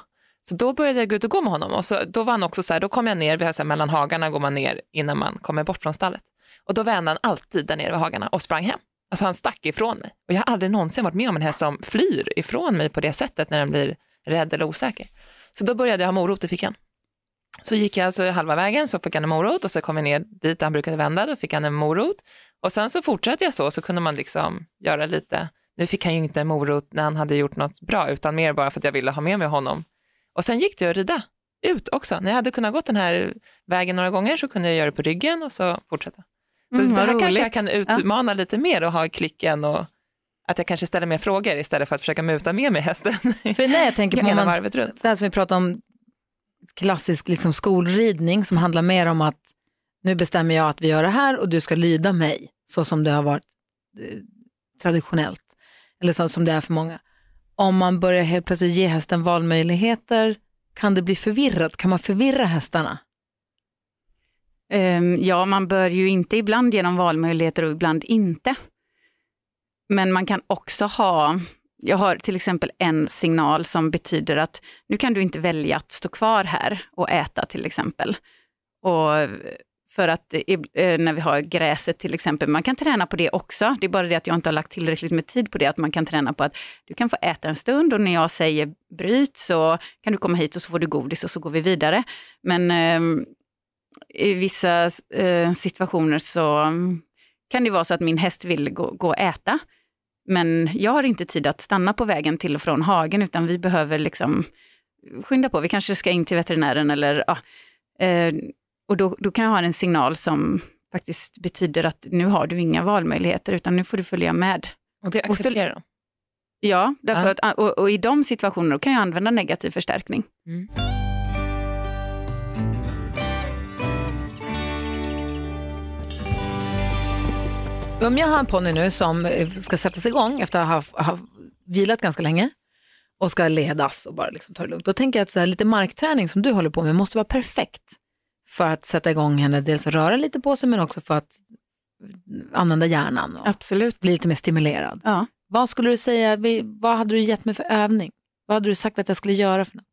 Så då började jag gå ut och gå med honom och så, då var han också så här, då kom jag ner, vi har så här, mellan hagarna går man ner innan man kommer bort från stallet. Och då vände han alltid där nere vid hagarna och sprang hem. Alltså han stack ifrån mig. Och jag har aldrig någonsin varit med om en häst som flyr ifrån mig på det sättet när den blir rädd eller osäker. Så då började jag ha morot i fickan. Så gick jag alltså halva vägen så fick han en morot och så kom jag ner dit han brukade vända, då fick han en morot. Och sen så fortsatte jag så, så kunde man liksom göra lite, nu fick han ju inte en morot när han hade gjort något bra, utan mer bara för att jag ville ha med mig honom. Och sen gick det att rida ut också. När jag hade kunnat gått den här vägen några gånger så kunde jag göra det på ryggen och så fortsätta. Så Mm, det här kanske jag kan utmana lite mer och ha klicken och att jag kanske ställer mer frågor istället för att försöka muta med mig hästen För när jag tänker *laughs* på hela man, varvet runt. det här som vi pratar om, klassisk liksom skolridning som handlar mer om att nu bestämmer jag att vi gör det här och du ska lyda mig, så som det har varit eh, traditionellt, eller så som det är för många. Om man börjar helt plötsligt ge hästen valmöjligheter, kan det bli förvirrat? Kan man förvirra hästarna? Ehm, ja, man bör ju inte ibland ge dem valmöjligheter och ibland inte. Men man kan också ha, jag har till exempel en signal som betyder att nu kan du inte välja att stå kvar här och äta till exempel. Och för att eh, när vi har gräset till exempel, man kan träna på det också. Det är bara det att jag inte har lagt tillräckligt med tid på det, att man kan träna på att du kan få äta en stund och när jag säger bryt så kan du komma hit och så får du godis och så går vi vidare. Men ehm, i vissa eh, situationer så mm, kan det vara så att min häst vill gå, gå och äta. Men jag har inte tid att stanna på vägen till och från hagen utan vi behöver liksom skynda på. Vi kanske ska in till veterinären eller ja. Eh, och då, då kan jag ha en signal som faktiskt betyder att nu har du inga valmöjligheter utan nu får du följa med. Och det accepterar de. Ja, därför Ja. Att, och, och i de situationerna kan jag använda negativ förstärkning. Mm. Om jag har en ponny nu som eh, ska sättas igång efter att ha, ha vilat ganska länge och ska ledas och bara liksom ta det lugnt. Då tänker jag att så här, lite markträning som du håller på med måste vara perfekt för att sätta igång henne. Dels att röra lite på sig men också för att använda hjärnan och Absolut. bli lite mer stimulerad. Ja. Vad skulle du säga, vad hade du gett mig för övning? Vad hade du sagt att jag skulle göra för något?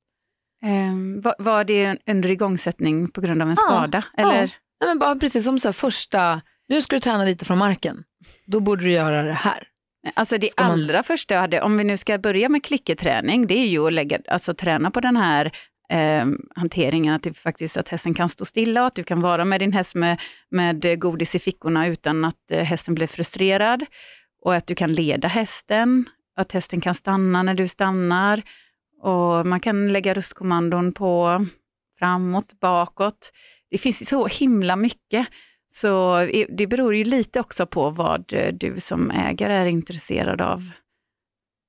Eh, var, var det en under igångsättning på grund av en Ja, skada? ja. Eller? Nej, men bara precis som så här, första, nu ska du träna lite från marken. Då borde du göra det här. Alltså det man- allra första jag hade, om vi nu ska börja med klicketräning, det är ju att lägga, alltså, träna på den här eh, hanteringen, att, det faktiskt, att hästen kan stå stilla och att du kan vara med din häst med, med godis i fickorna utan att eh, hästen blir frustrerad. Och att du kan leda hästen, att hästen kan stanna när du stannar. Och man kan lägga röstkommandon på framåt, bakåt. Det finns så himla mycket. Så det beror ju lite också på vad eh, du som ägare är intresserad av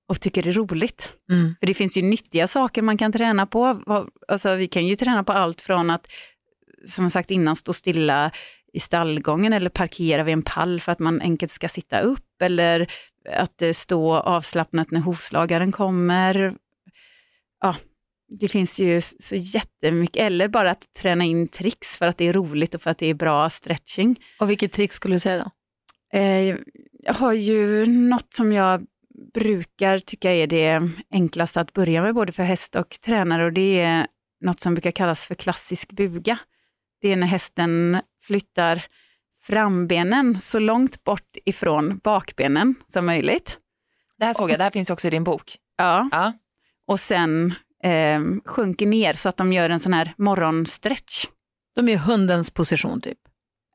och tycker är roligt. Mm. För det finns ju nyttiga saker man kan träna på. Alltså, vi kan ju träna på allt från att, som sagt innan, stå stilla i stallgången eller parkera vid en pall för att man enkelt ska sitta upp eller att eh, stå avslappnat när hovslagaren kommer. Ja, det finns ju så jättemycket, eller bara att träna in tricks för att det är roligt och för att det är bra stretching. Och vilket trick skulle du säga då? Eh, jag har ju något som jag brukar tycka är det enklaste att börja med både för häst och tränare och det är något som brukar kallas för klassisk buga. Det är när hästen flyttar frambenen så långt bort ifrån bakbenen som möjligt. Det här såg jag, det här finns också i din bok. Ja. Ja. Och sen eh, sjunker ner så att de gör en sån här morgonstretch. De är hundens position typ.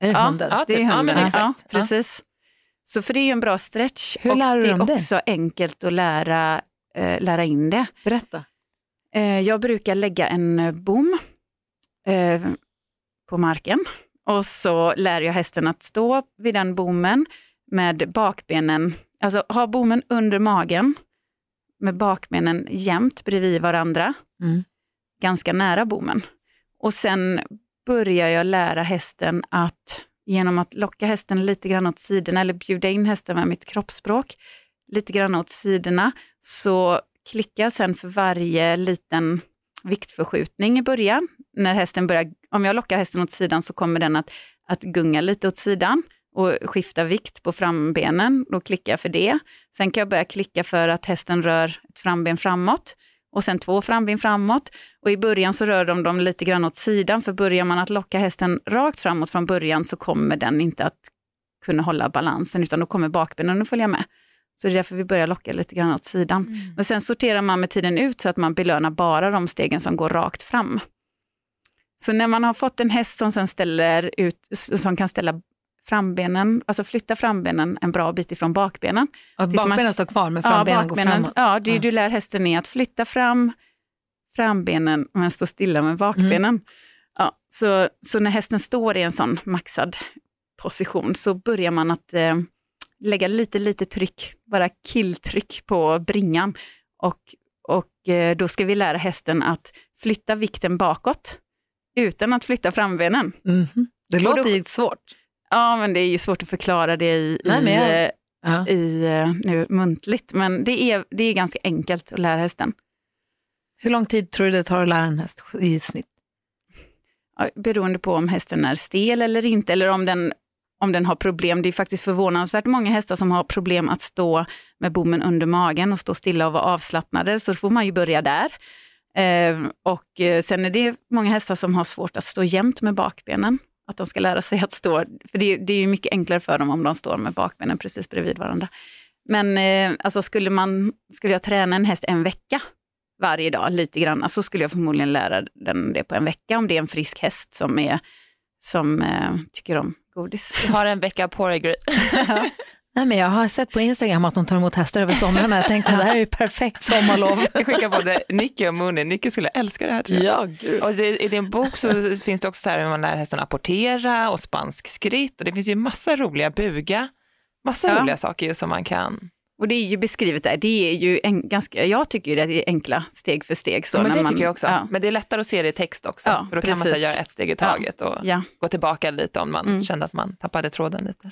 Är det Ja, hunden? ja. Det är typ. Ja, men hunden. Ja, exakt. Ja. precis. Så för det är ju en bra stretch Hur och lär du det är det? också enkelt att lära, eh, lära in det. Berätta. Eh, jag brukar lägga en eh, bom eh, på marken och så lär jag hästen att stå vid den bommen med bakbenen, alltså ha bommen under magen med bakbenen jämnt bredvid varandra, Mm. ganska nära bommen. Och sen börjar jag lära hästen att genom att locka hästen lite grann åt sidorna eller bjuda in hästen med mitt kroppsspråk lite grann åt sidorna så klickar jag sen för varje liten viktförskjutning i början. När hästen börjar, om jag lockar hästen åt sidan så kommer den att, att gunga lite åt sidan och skifta vikt på frambenen. Då klickar jag för det. Sen kan jag börja klicka för att hästen rör ett framben framåt och sen två framben framåt. Och i början så rör de dem lite grann åt sidan för börjar man att locka hästen rakt framåt från början så kommer den inte att kunna hålla balansen utan då kommer bakbenen att följa med. Så det är därför vi börjar locka lite grann åt sidan. Men sen sorterar man med tiden ut så att man belönar bara de stegen som går rakt fram. Så när man har fått en häst som sen ställer ut, som kan ställa frambenen, alltså flytta frambenen en bra bit ifrån bakbenen. Och Tills man- bakbenen står kvar men frambenen går framåt. Ja, det, Ja. du lär hästen är att flytta fram frambenen men stå stilla med bakbenen. Mm. Ja, så, så när hästen står i en sån maxad position så börjar man att eh, lägga lite, lite tryck, bara killtryck på bringan. Och, och eh, då ska vi lära hästen att flytta vikten bakåt utan att flytta frambenen. Mhm. Det låter då- svårt. Ja, men det är ju svårt att förklara det i, Nej, men jag- eh, Ja. i eh, nu muntligt, men det är, det är ganska enkelt att lära hästen. Hur lång tid tror du det tar att lära en häst i snitt? Ja, Beroende på om hästen är stel eller inte, eller om den, om den har problem. Det är faktiskt förvånansvärt många hästar som har problem att stå med bommen under magen och stå stilla och vara avslappnade, så då får man ju börja där. Eh, och eh, sen är det många hästar som har svårt att stå jämnt med bakbenen. Att de ska lära sig att stå, för det, är- det är ju mycket enklare för dem om de står med bakbenen precis bredvid varandra. Men eh, alltså skulle, man, skulle jag träna en häst en vecka varje dag lite grann, så skulle jag förmodligen lära den det på en vecka om det är en frisk häst som, är, som eh, tycker om godis. Du har en vecka på dig. *laughs* Nej, men jag har sett på Instagram att de tar emot hästar över somrarna. Jag tänkte att det här är ju perfekt sommarlov. *laughs* Jag skickar både Nicky och Mooney. Nicky skulle älska det här tror jag. Ja, gud. Och det, I din bok så finns det också så här hur man lär hästen apportera och spansk skritt och det finns ju massa roliga buga, massa Ja. roliga saker som man kan. Och det är ju beskrivet där, det är ju en, ganska, jag tycker ju att det är enkla steg för steg. Så men när det man, tycker jag också. Ja, Men det är lättare att se det i text också. Ja, för då kan man så här, precis. göra ett steg i taget och ja. gå tillbaka lite om man Mm. kände att man tappade tråden lite.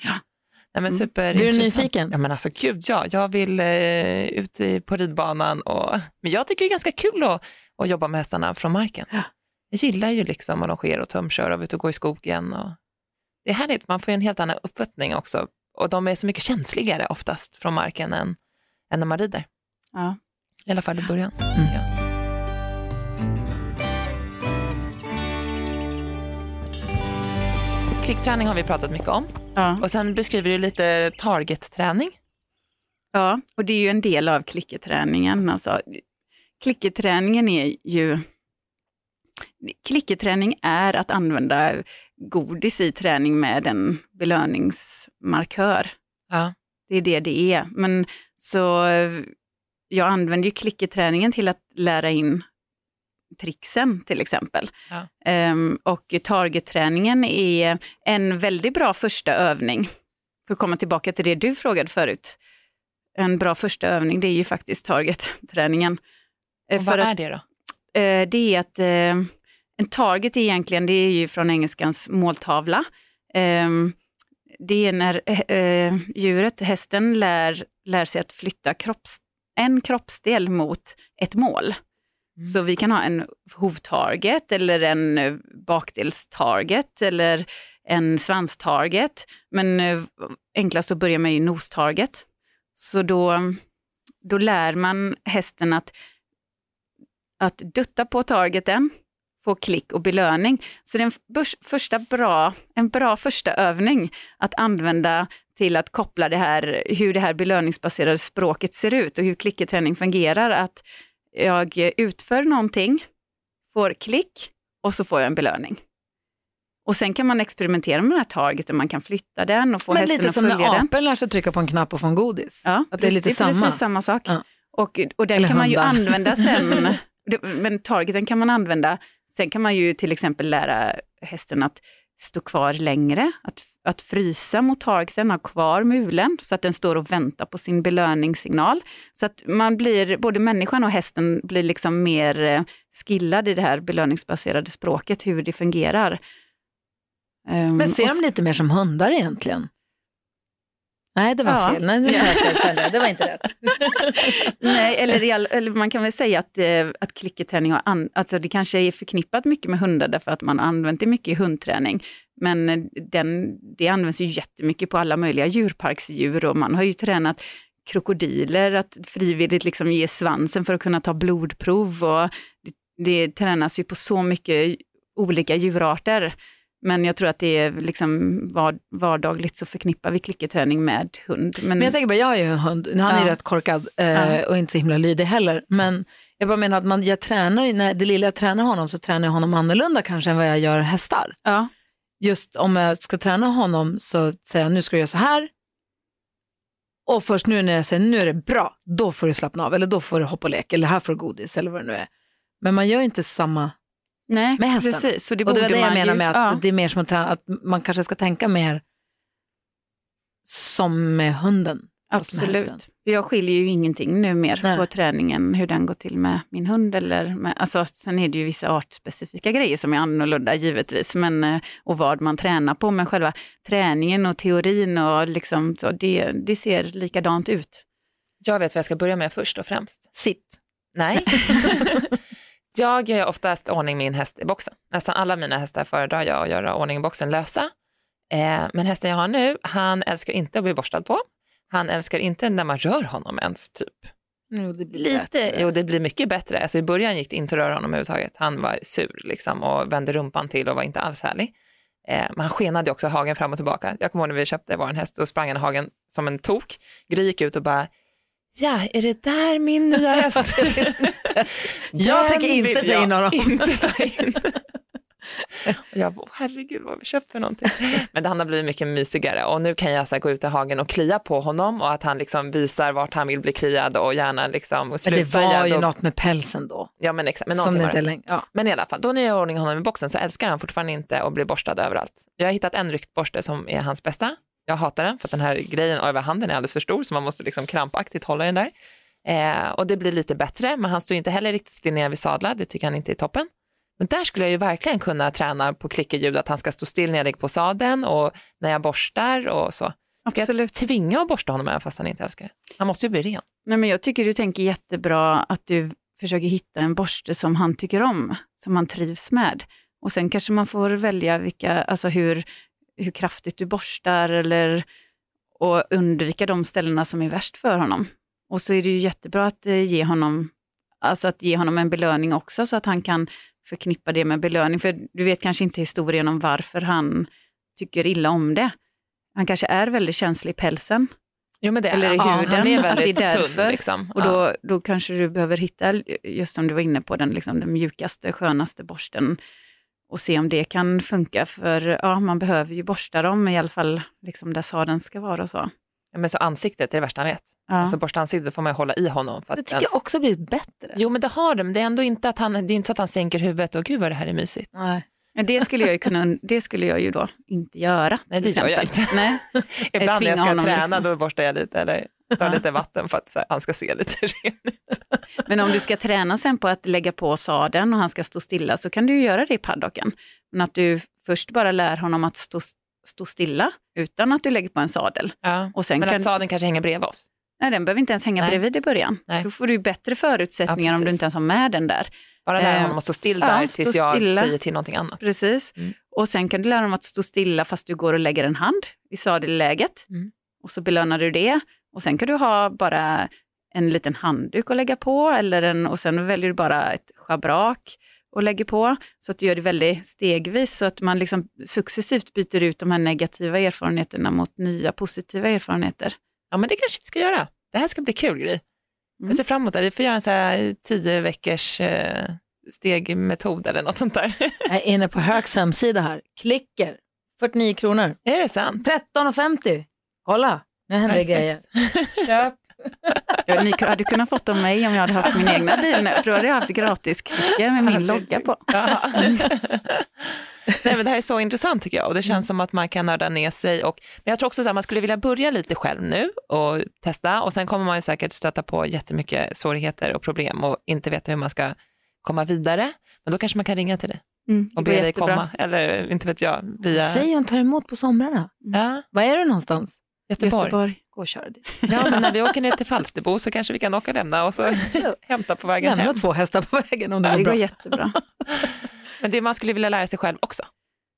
Ja. Nej, men Mm. superintressant. Blir du nyfiken? Ja men alltså gud ja, jag vill eh, ut i, på ridbanan och men jag tycker det är ganska kul att, att jobba med hästarna från marken. Ja. Jag gillar ju liksom att longera och tömköra och ut och gå i skogen. Och... Det är härligt, man får ju en helt annan uppfattning också och de är så mycket känsligare oftast från marken än, än när man rider. Ja. I alla fall i början. Mm. tycker Klickträning har vi pratat mycket om Ja. och sen beskriver du lite targetträning. ja, och det är ju en del av klicketräningen. Alltså, klicketräningen är ju... Klicketräning är att använda godis i träning med en belöningsmarkör. Ja. Det är det det är. Men så jag använder ju klicketräningen till att lära in tricksen till exempel. Ja. Ehm, och targetträningen är en väldigt bra första övning. För att komma tillbaka till det du frågade förut. En bra första övning det är ju faktiskt targetträningen. Eh, Och vad att- är det då? Eh, det är att eh, en target är egentligen, det är ju från engelskans måltavla. Eh, det är när eh, djuret, hästen, lär, lär sig att flytta kropps, en kroppsdel mot ett mål. Mm. Så vi kan ha en hovtarget eller en eh, bakdelstarget eller en svanstarget. Men eh, enklast att börja med är nostarget. Så då, då lär man hästen att att dutta på targeten, få klick och belöning. Så det är en första bra, en bra första övning att använda till att koppla det här, hur det här belöningsbaserade språket ser ut och hur klicketräning fungerar. Att jag utför någonting, får klick och så får jag en belöning. Och sen kan man experimentera med den här targeten, man kan flytta den och få Men hästen lite att som följa när den. apor lär sig trycka på en knapp och få en godis. Ja, Att det är lite precis, samma. precis samma sak. Ja. Och, och den Eller kan man ju använda *laughs* sen men targeten kan man använda. Sen kan man ju till exempel lära hästen att stå kvar längre, att, att frysa mot targeten, ha kvar mulen så att den står och väntar på sin belöningssignal. Så att man blir, både människan och hästen blir liksom mer eh, skillad i det här belöningsbaserade språket, hur det fungerar. Ehm, Men ser och de lite mer som hundar egentligen? Nej, det var Ja. fel. Nej, nu sa jag. Det var inte rätt. *laughs* Nej, eller, all- eller man kan väl säga att, eh, att klickerträning har an, alltså det kanske är förknippat mycket med hundar därför att man har använt det mycket i hundträning. Men eh, den, det används ju jättemycket på alla möjliga djurparksdjur och man har ju tränat krokodiler att frivilligt liksom ge svansen för att kunna ta blodprov och det, det tränas ju på så mycket olika djurarter. Men jag tror att det är liksom var, vardagligt så förknippar vi klickerträning med hund. Men, Men jag tänker bara, jag har ju en hund, han är Ja. rätt korkad eh, Ja. och inte så himla lydig heller. Men jag bara menar att man, jag tränar, när det lilla jag tränar honom så tränar jag honom annorlunda kanske än vad jag gör hästar. ja, Just om jag ska träna honom så säger jag nu ska du göra så här. Och först nu när jag säger nu är det bra, då får du slappna av eller då får du hoppa och leka eller här får du godis eller vad det nu är. Men man gör ju inte samma nej, med hästarna. precis. Så det och det var det jag menar ju- med att ja. det är mer som att, träna, att man kanske ska tänka mer som med hunden. Absolut. Jag skiljer ju ingenting nu mer Nej. på träningen, hur den går till med min hund. Eller med, alltså, sen är det ju vissa artspecifika grejer som är annorlunda givetvis, men, eh, och vad man tränar på. Men själva träningen och teorin, och liksom, så det, det ser likadant ut. Jag vet vad jag ska börja med först och främst. Sitt. Nej. *laughs* jag gör oftast ordning min häst i boxen. Nästan alla mina hästar föredrar jag att göra ordning i boxen lösa. Eh, men hästen jag har nu, han älskar inte att bli borstad på. Han älskar inte när man rör honom ens typ. Jo, det blir Lite, bättre. jo det blir mycket bättre. Alltså, I början gick det inte att röra honom överhuvudtaget. Han var sur liksom, och vände rumpan till och var inte alls härlig. Eh, men han skenade också hagen fram och tillbaka. Jag kommer ihåg när vi köpte vår häst och sprang han i hagen som en tok. Gry gick ut och bara, ja är det där min nya häst? *laughs* *laughs* Jag tänker inte ta in honom. Inte ta in. *laughs* Och jag bara, herregud vad har vi köpt för någonting? *laughs* Men han har blivit mycket mysigare och nu kan jag så gå ut i hagen och klia på honom och att han liksom visar vart han vill bli kliad och gärna liksom och Men det var ju och, något med pälsen då. Ja men exakt, men som inte längre. Ja. Men i alla fall, då när jag gör ordning honom i boxen så älskar han fortfarande inte att bli borstad överallt. Jag har hittat en ryktborste som är hans bästa. Jag hatar den för att den här grejen över handen är alldeles för stor så man måste liksom krampaktigt hålla den där. Eh, och det blir lite bättre, men han står inte heller riktigt still när jag vill sadla, det tycker han inte är toppen. Men där skulle jag ju verkligen kunna träna på klickerljud, att han ska stå still när jag lägger på sadeln och när jag borstar och så. Ska Absolut. jag tvinga att borsta honom även fast han inte älskar det? Han måste ju bli ren. Nej, men jag tycker du tänker jättebra att du försöker hitta en borste som han tycker om, som han trivs med. Och sen kanske man får välja vilka, alltså hur, hur kraftigt du borstar eller, och undvika de ställena som är värst för honom. Och så är det ju jättebra att eh, ge honom, alltså att ge honom en belöning också så att han kan förknippa det med belöning. För du vet kanske inte historien om varför han tycker illa om det. Han kanske är väldigt känslig i pälsen. Jo men det Eller i ja, huden, är att det är därför. tunn. Liksom. Och då, då kanske du behöver hitta, just som du var inne på, den, liksom, den mjukaste, skönaste borsten och se om det kan funka. För ja, man behöver ju borsta dem, i alla fall liksom där sadeln ska vara och så. Ja, men så ansiktet är det värsta han vet. Ja. Alltså borsta ansiktet får man ju hålla i honom. För Det tycker ens... jag också blivit bättre. Jo men det har de, men det är ändå inte att han, det är inte så att han sänker huvudet och gud vad det här är mysigt. Nej. Men det skulle jag ju kunna, det skulle jag ju då inte göra. Nej, det gör jag exempel. Nej. *laughs* Ibland när jag ska träna liksom. då borstar jag lite eller tar Ja. lite vatten för att här, han ska se lite *laughs* ren ut. Men om du ska träna sen på att lägga på sadeln och han ska stå stilla så kan du ju göra det i paddocken. Men att du först bara lär honom att stå, stå stilla utan att du lägger på en sadel. Ja. Och sen Men kan, att sadeln kanske hänger bredvid oss. nej, den behöver inte ens hänga Nej. bredvid i början. Nej. Då får du bättre förutsättningar Ja, om du inte ens har med den där. Bara lära Eh, honom att stå still ja, där stå tills jag stilla. säger till någonting annat. Precis. Mm. Och sen kan du lära honom att stå stilla fast du går och lägger en hand i sadelläget. Mm. Och så belönar du det. Och sen kan du ha bara en liten handduk att lägga på eller en, och sen väljer du bara ett schabrak och lägger på. Så att du gör det väldigt stegvis så att man liksom successivt byter ut de här negativa erfarenheterna mot nya positiva erfarenheter. Ja men det kanske vi ska göra. Det här ska bli kul grej. Mm. Jag ser fram emot det. Vi får göra en så här tio veckors eh, stegmetod eller något sånt där. *laughs* Jag är inne på Högs hemsida här. Klicker, 49 kronor. är det sant? 13,50. Kolla, nu händer det grejer. Köp Ja, ni hade kunnat fått av mig om jag hade haft min egna bil nu, för då hade jag haft gratis kryckor med min logga på. *laughs* Ja. Nej, men det här är så intressant tycker jag och det känns som att man kan nörda ner sig. Och, men jag tror också att man skulle vilja börja lite själv nu och testa och sen kommer man säkert stöta på jättemycket svårigheter och problem och inte veta hur man ska komma vidare. Men då kanske man kan ringa till dig Mm, och be dig jättebra. komma. Eller inte vet jag, via Säg hon tar emot på somrarna. ja, Var är du någonstans? Göteborg. Göteborg. Gå och köra dit. Ja, men när vi åker ner till Falsterbo så kanske vi kan åka och lämna och så *laughs* hämta på vägen Lämna hem. två hästar på vägen om det går bra. jättebra. *laughs* Men det man skulle vilja lära sig själv också.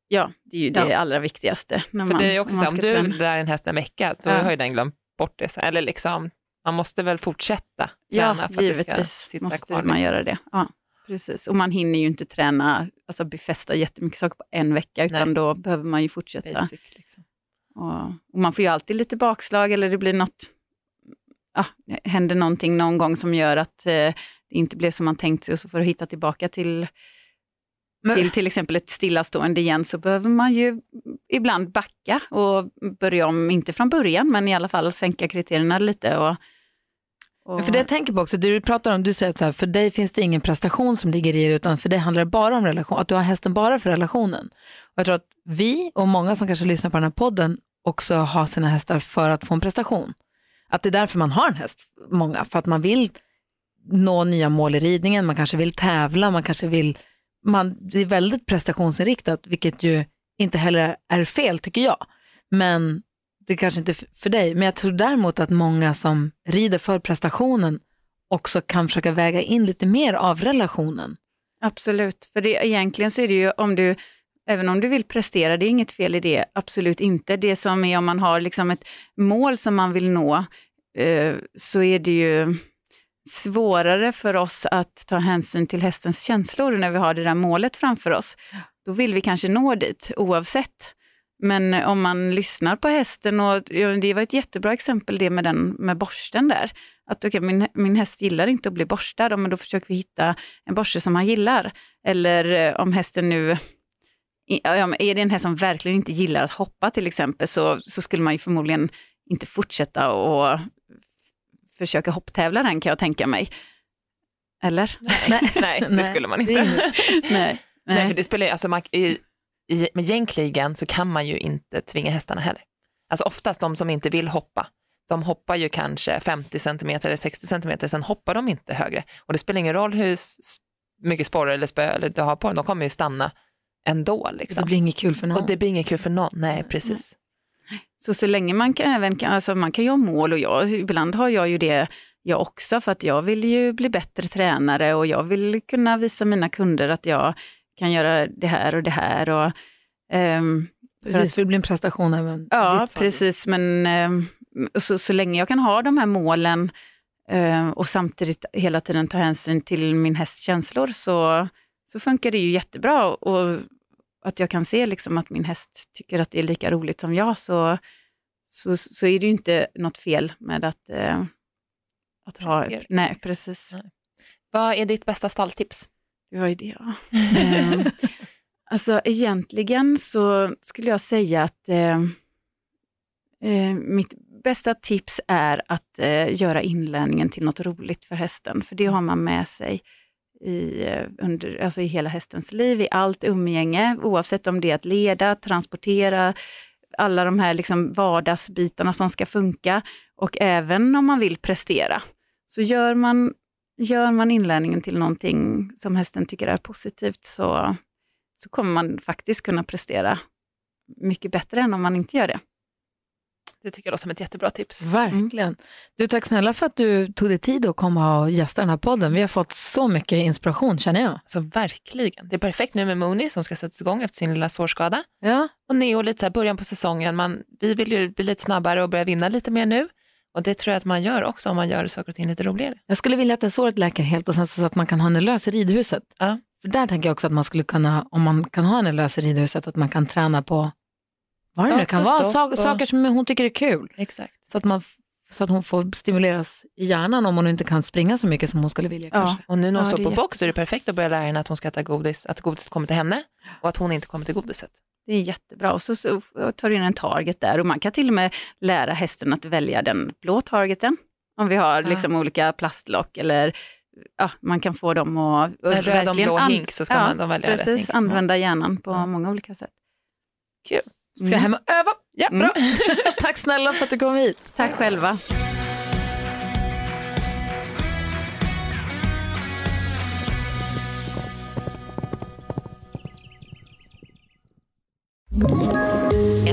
Ja, det är ju det Ja. allra viktigaste. När För man, det är också man så, om du träna. lär en häst en vecka, då Ja. har ju den glömt bort det. sen. Eller liksom, man måste väl fortsätta träna Ja, för att det ska givetvis sitta måste kvar. man liksom. göra det. Ja, precis. Och man hinner ju inte träna, alltså befästa jättemycket saker på en vecka, utan Nej. då behöver man ju fortsätta. Basic, liksom. Och, och man får ju alltid lite bakslag eller det blir något, ja, händer någonting någon gång som gör att eh, det inte blev som man tänkt sig och så får du hitta tillbaka till Men- till till exempel ett stillastående igen så behöver man ju ibland backa och börja om, inte från början men i alla fall sänka kriterierna lite. Och, och, För det jag tänker på också, det du pratar om, du säger att så här, för dig finns det ingen prestation som ligger i det, utan för dig handlar det bara om relation, att du har hästen bara för relationen. Och jag tror att vi och många som kanske lyssnar på den här podden också ha sina hästar för att få en prestation. Att det är därför man har en häst, många, för att man vill nå nya mål i ridningen, man kanske vill tävla, man kanske vill, man, det är väldigt prestationsinriktat, vilket ju inte heller är fel tycker jag. Men det är kanske inte är för dig, men jag tror däremot att många som rider för prestationen också kan försöka väga in lite mer av relationen. Absolut, för det, egentligen så är det ju om du, även om du vill prestera, det är inget fel i det, absolut inte. Det som är om man har liksom ett mål som man vill nå, eh, så är det ju svårare för oss att ta hänsyn till hästens känslor när vi har det där målet framför oss. Då vill vi kanske nå dit oavsett. Men om man lyssnar på hästen, och det var ett jättebra exempel det med, den, med borsten där. Att okay, min, min häst gillar inte att bli borstad, men då försöker vi hitta en borste som han gillar. Eller eh, om hästen nu, är det en häst som verkligen inte gillar att hoppa till exempel, så, så skulle man ju förmodligen inte fortsätta och försöka hopptävla den kan jag tänka mig. Eller? Nej, Nej, *laughs* det Nej, skulle man inte. *laughs* Nej. Nej, för det spelar, ju- alltså man, i, i, med gänkligan så kan man ju inte tvinga hästarna heller. Alltså oftast de som inte vill hoppa, de hoppar ju kanske 50 cm eller 60 cm, sen hoppar de inte högre. Och det spelar ingen roll hur mycket sporre eller spö eller du har på dem, de kommer ju stanna ändå. Det Liksom. blir inget kul för någon. Och det blir inget kul för någon, nej precis. Så så länge man kan, även kan, alltså man kan ju ha mål och jag, ibland har jag ju det jag också för att jag vill ju bli bättre tränare och jag vill kunna visa mina kunder att jag kan göra det här och det här. Och, ehm, Precis, för det blir en prestation även Ja, precis. Men ehm, så, så länge jag kan ha de här målen eh, och samtidigt hela tiden ta hänsyn till min hästs känslor så, så funkar det ju jättebra. Och att jag kan se liksom att min häst tycker att det är lika roligt som jag så, så, så är det ju inte något fel med att, eh, att ha... Nej, precis. Nej. Vad är ditt bästa stalltips? Det var ju det. Ja. Ehm, *laughs* alltså egentligen så skulle jag säga att eh, eh, mitt bästa tips är att eh, göra inlärningen till något roligt för hästen, för det har man med sig i, eh, under, alltså i hela hästens liv, i allt umgänge, oavsett om det är att leda, transportera, alla de här liksom vardagsbitarna som ska funka och även om man vill prestera. Så gör man gör man inlärningen till någonting som hästen tycker är positivt så, så kommer man faktiskt kunna prestera mycket bättre än om man inte gör det. Det tycker jag låter som ett jättebra tips. Verkligen. Du, tack snälla för att du tog dig tid att komma och gästa den här podden. Vi har fått så mycket inspiration känner jag. Alltså verkligen. Det är perfekt nu med Mooney som ska sättas igång efter sin lilla sårskada. Ja, Och Neo lite så här början på säsongen. Man, vi vill ju bli lite snabbare och börja vinna lite mer nu. Och det tror jag att man gör också om man gör saker och ting lite roligare. jag skulle vilja att det såret läker helt och sen så att man kan ha henne lös i ridhuset. Ja. För där tänker jag också att man skulle kunna, om man kan ha henne lös i ridhuset, att man kan träna på vad det nu kan vara, saker, och- saker som hon tycker är kul. Exakt. Så att, man, så att hon får stimuleras i hjärnan om hon inte kan springa så mycket som hon skulle vilja Ja. kanske. Och nu när hon Ja, står på box så är det perfekt att börja lära henne att hon ska äta godis, att godiset kommer till henne och att hon inte kommer till godiset. Det är jättebra. Och så, så tar du in en target där och man kan till och med lära hästen att välja den blå targeten Om vi har liksom olika plastlock eller ja, man kan få dem att... och En röd och blå hink så ska man välja rätt Precis, hink. använda hjärnan på Ja. många olika sätt. Kul. Ska jag hem och öva? Ja, Mm. bra. *laughs* Tack snälla för att du kom hit. Tack själva.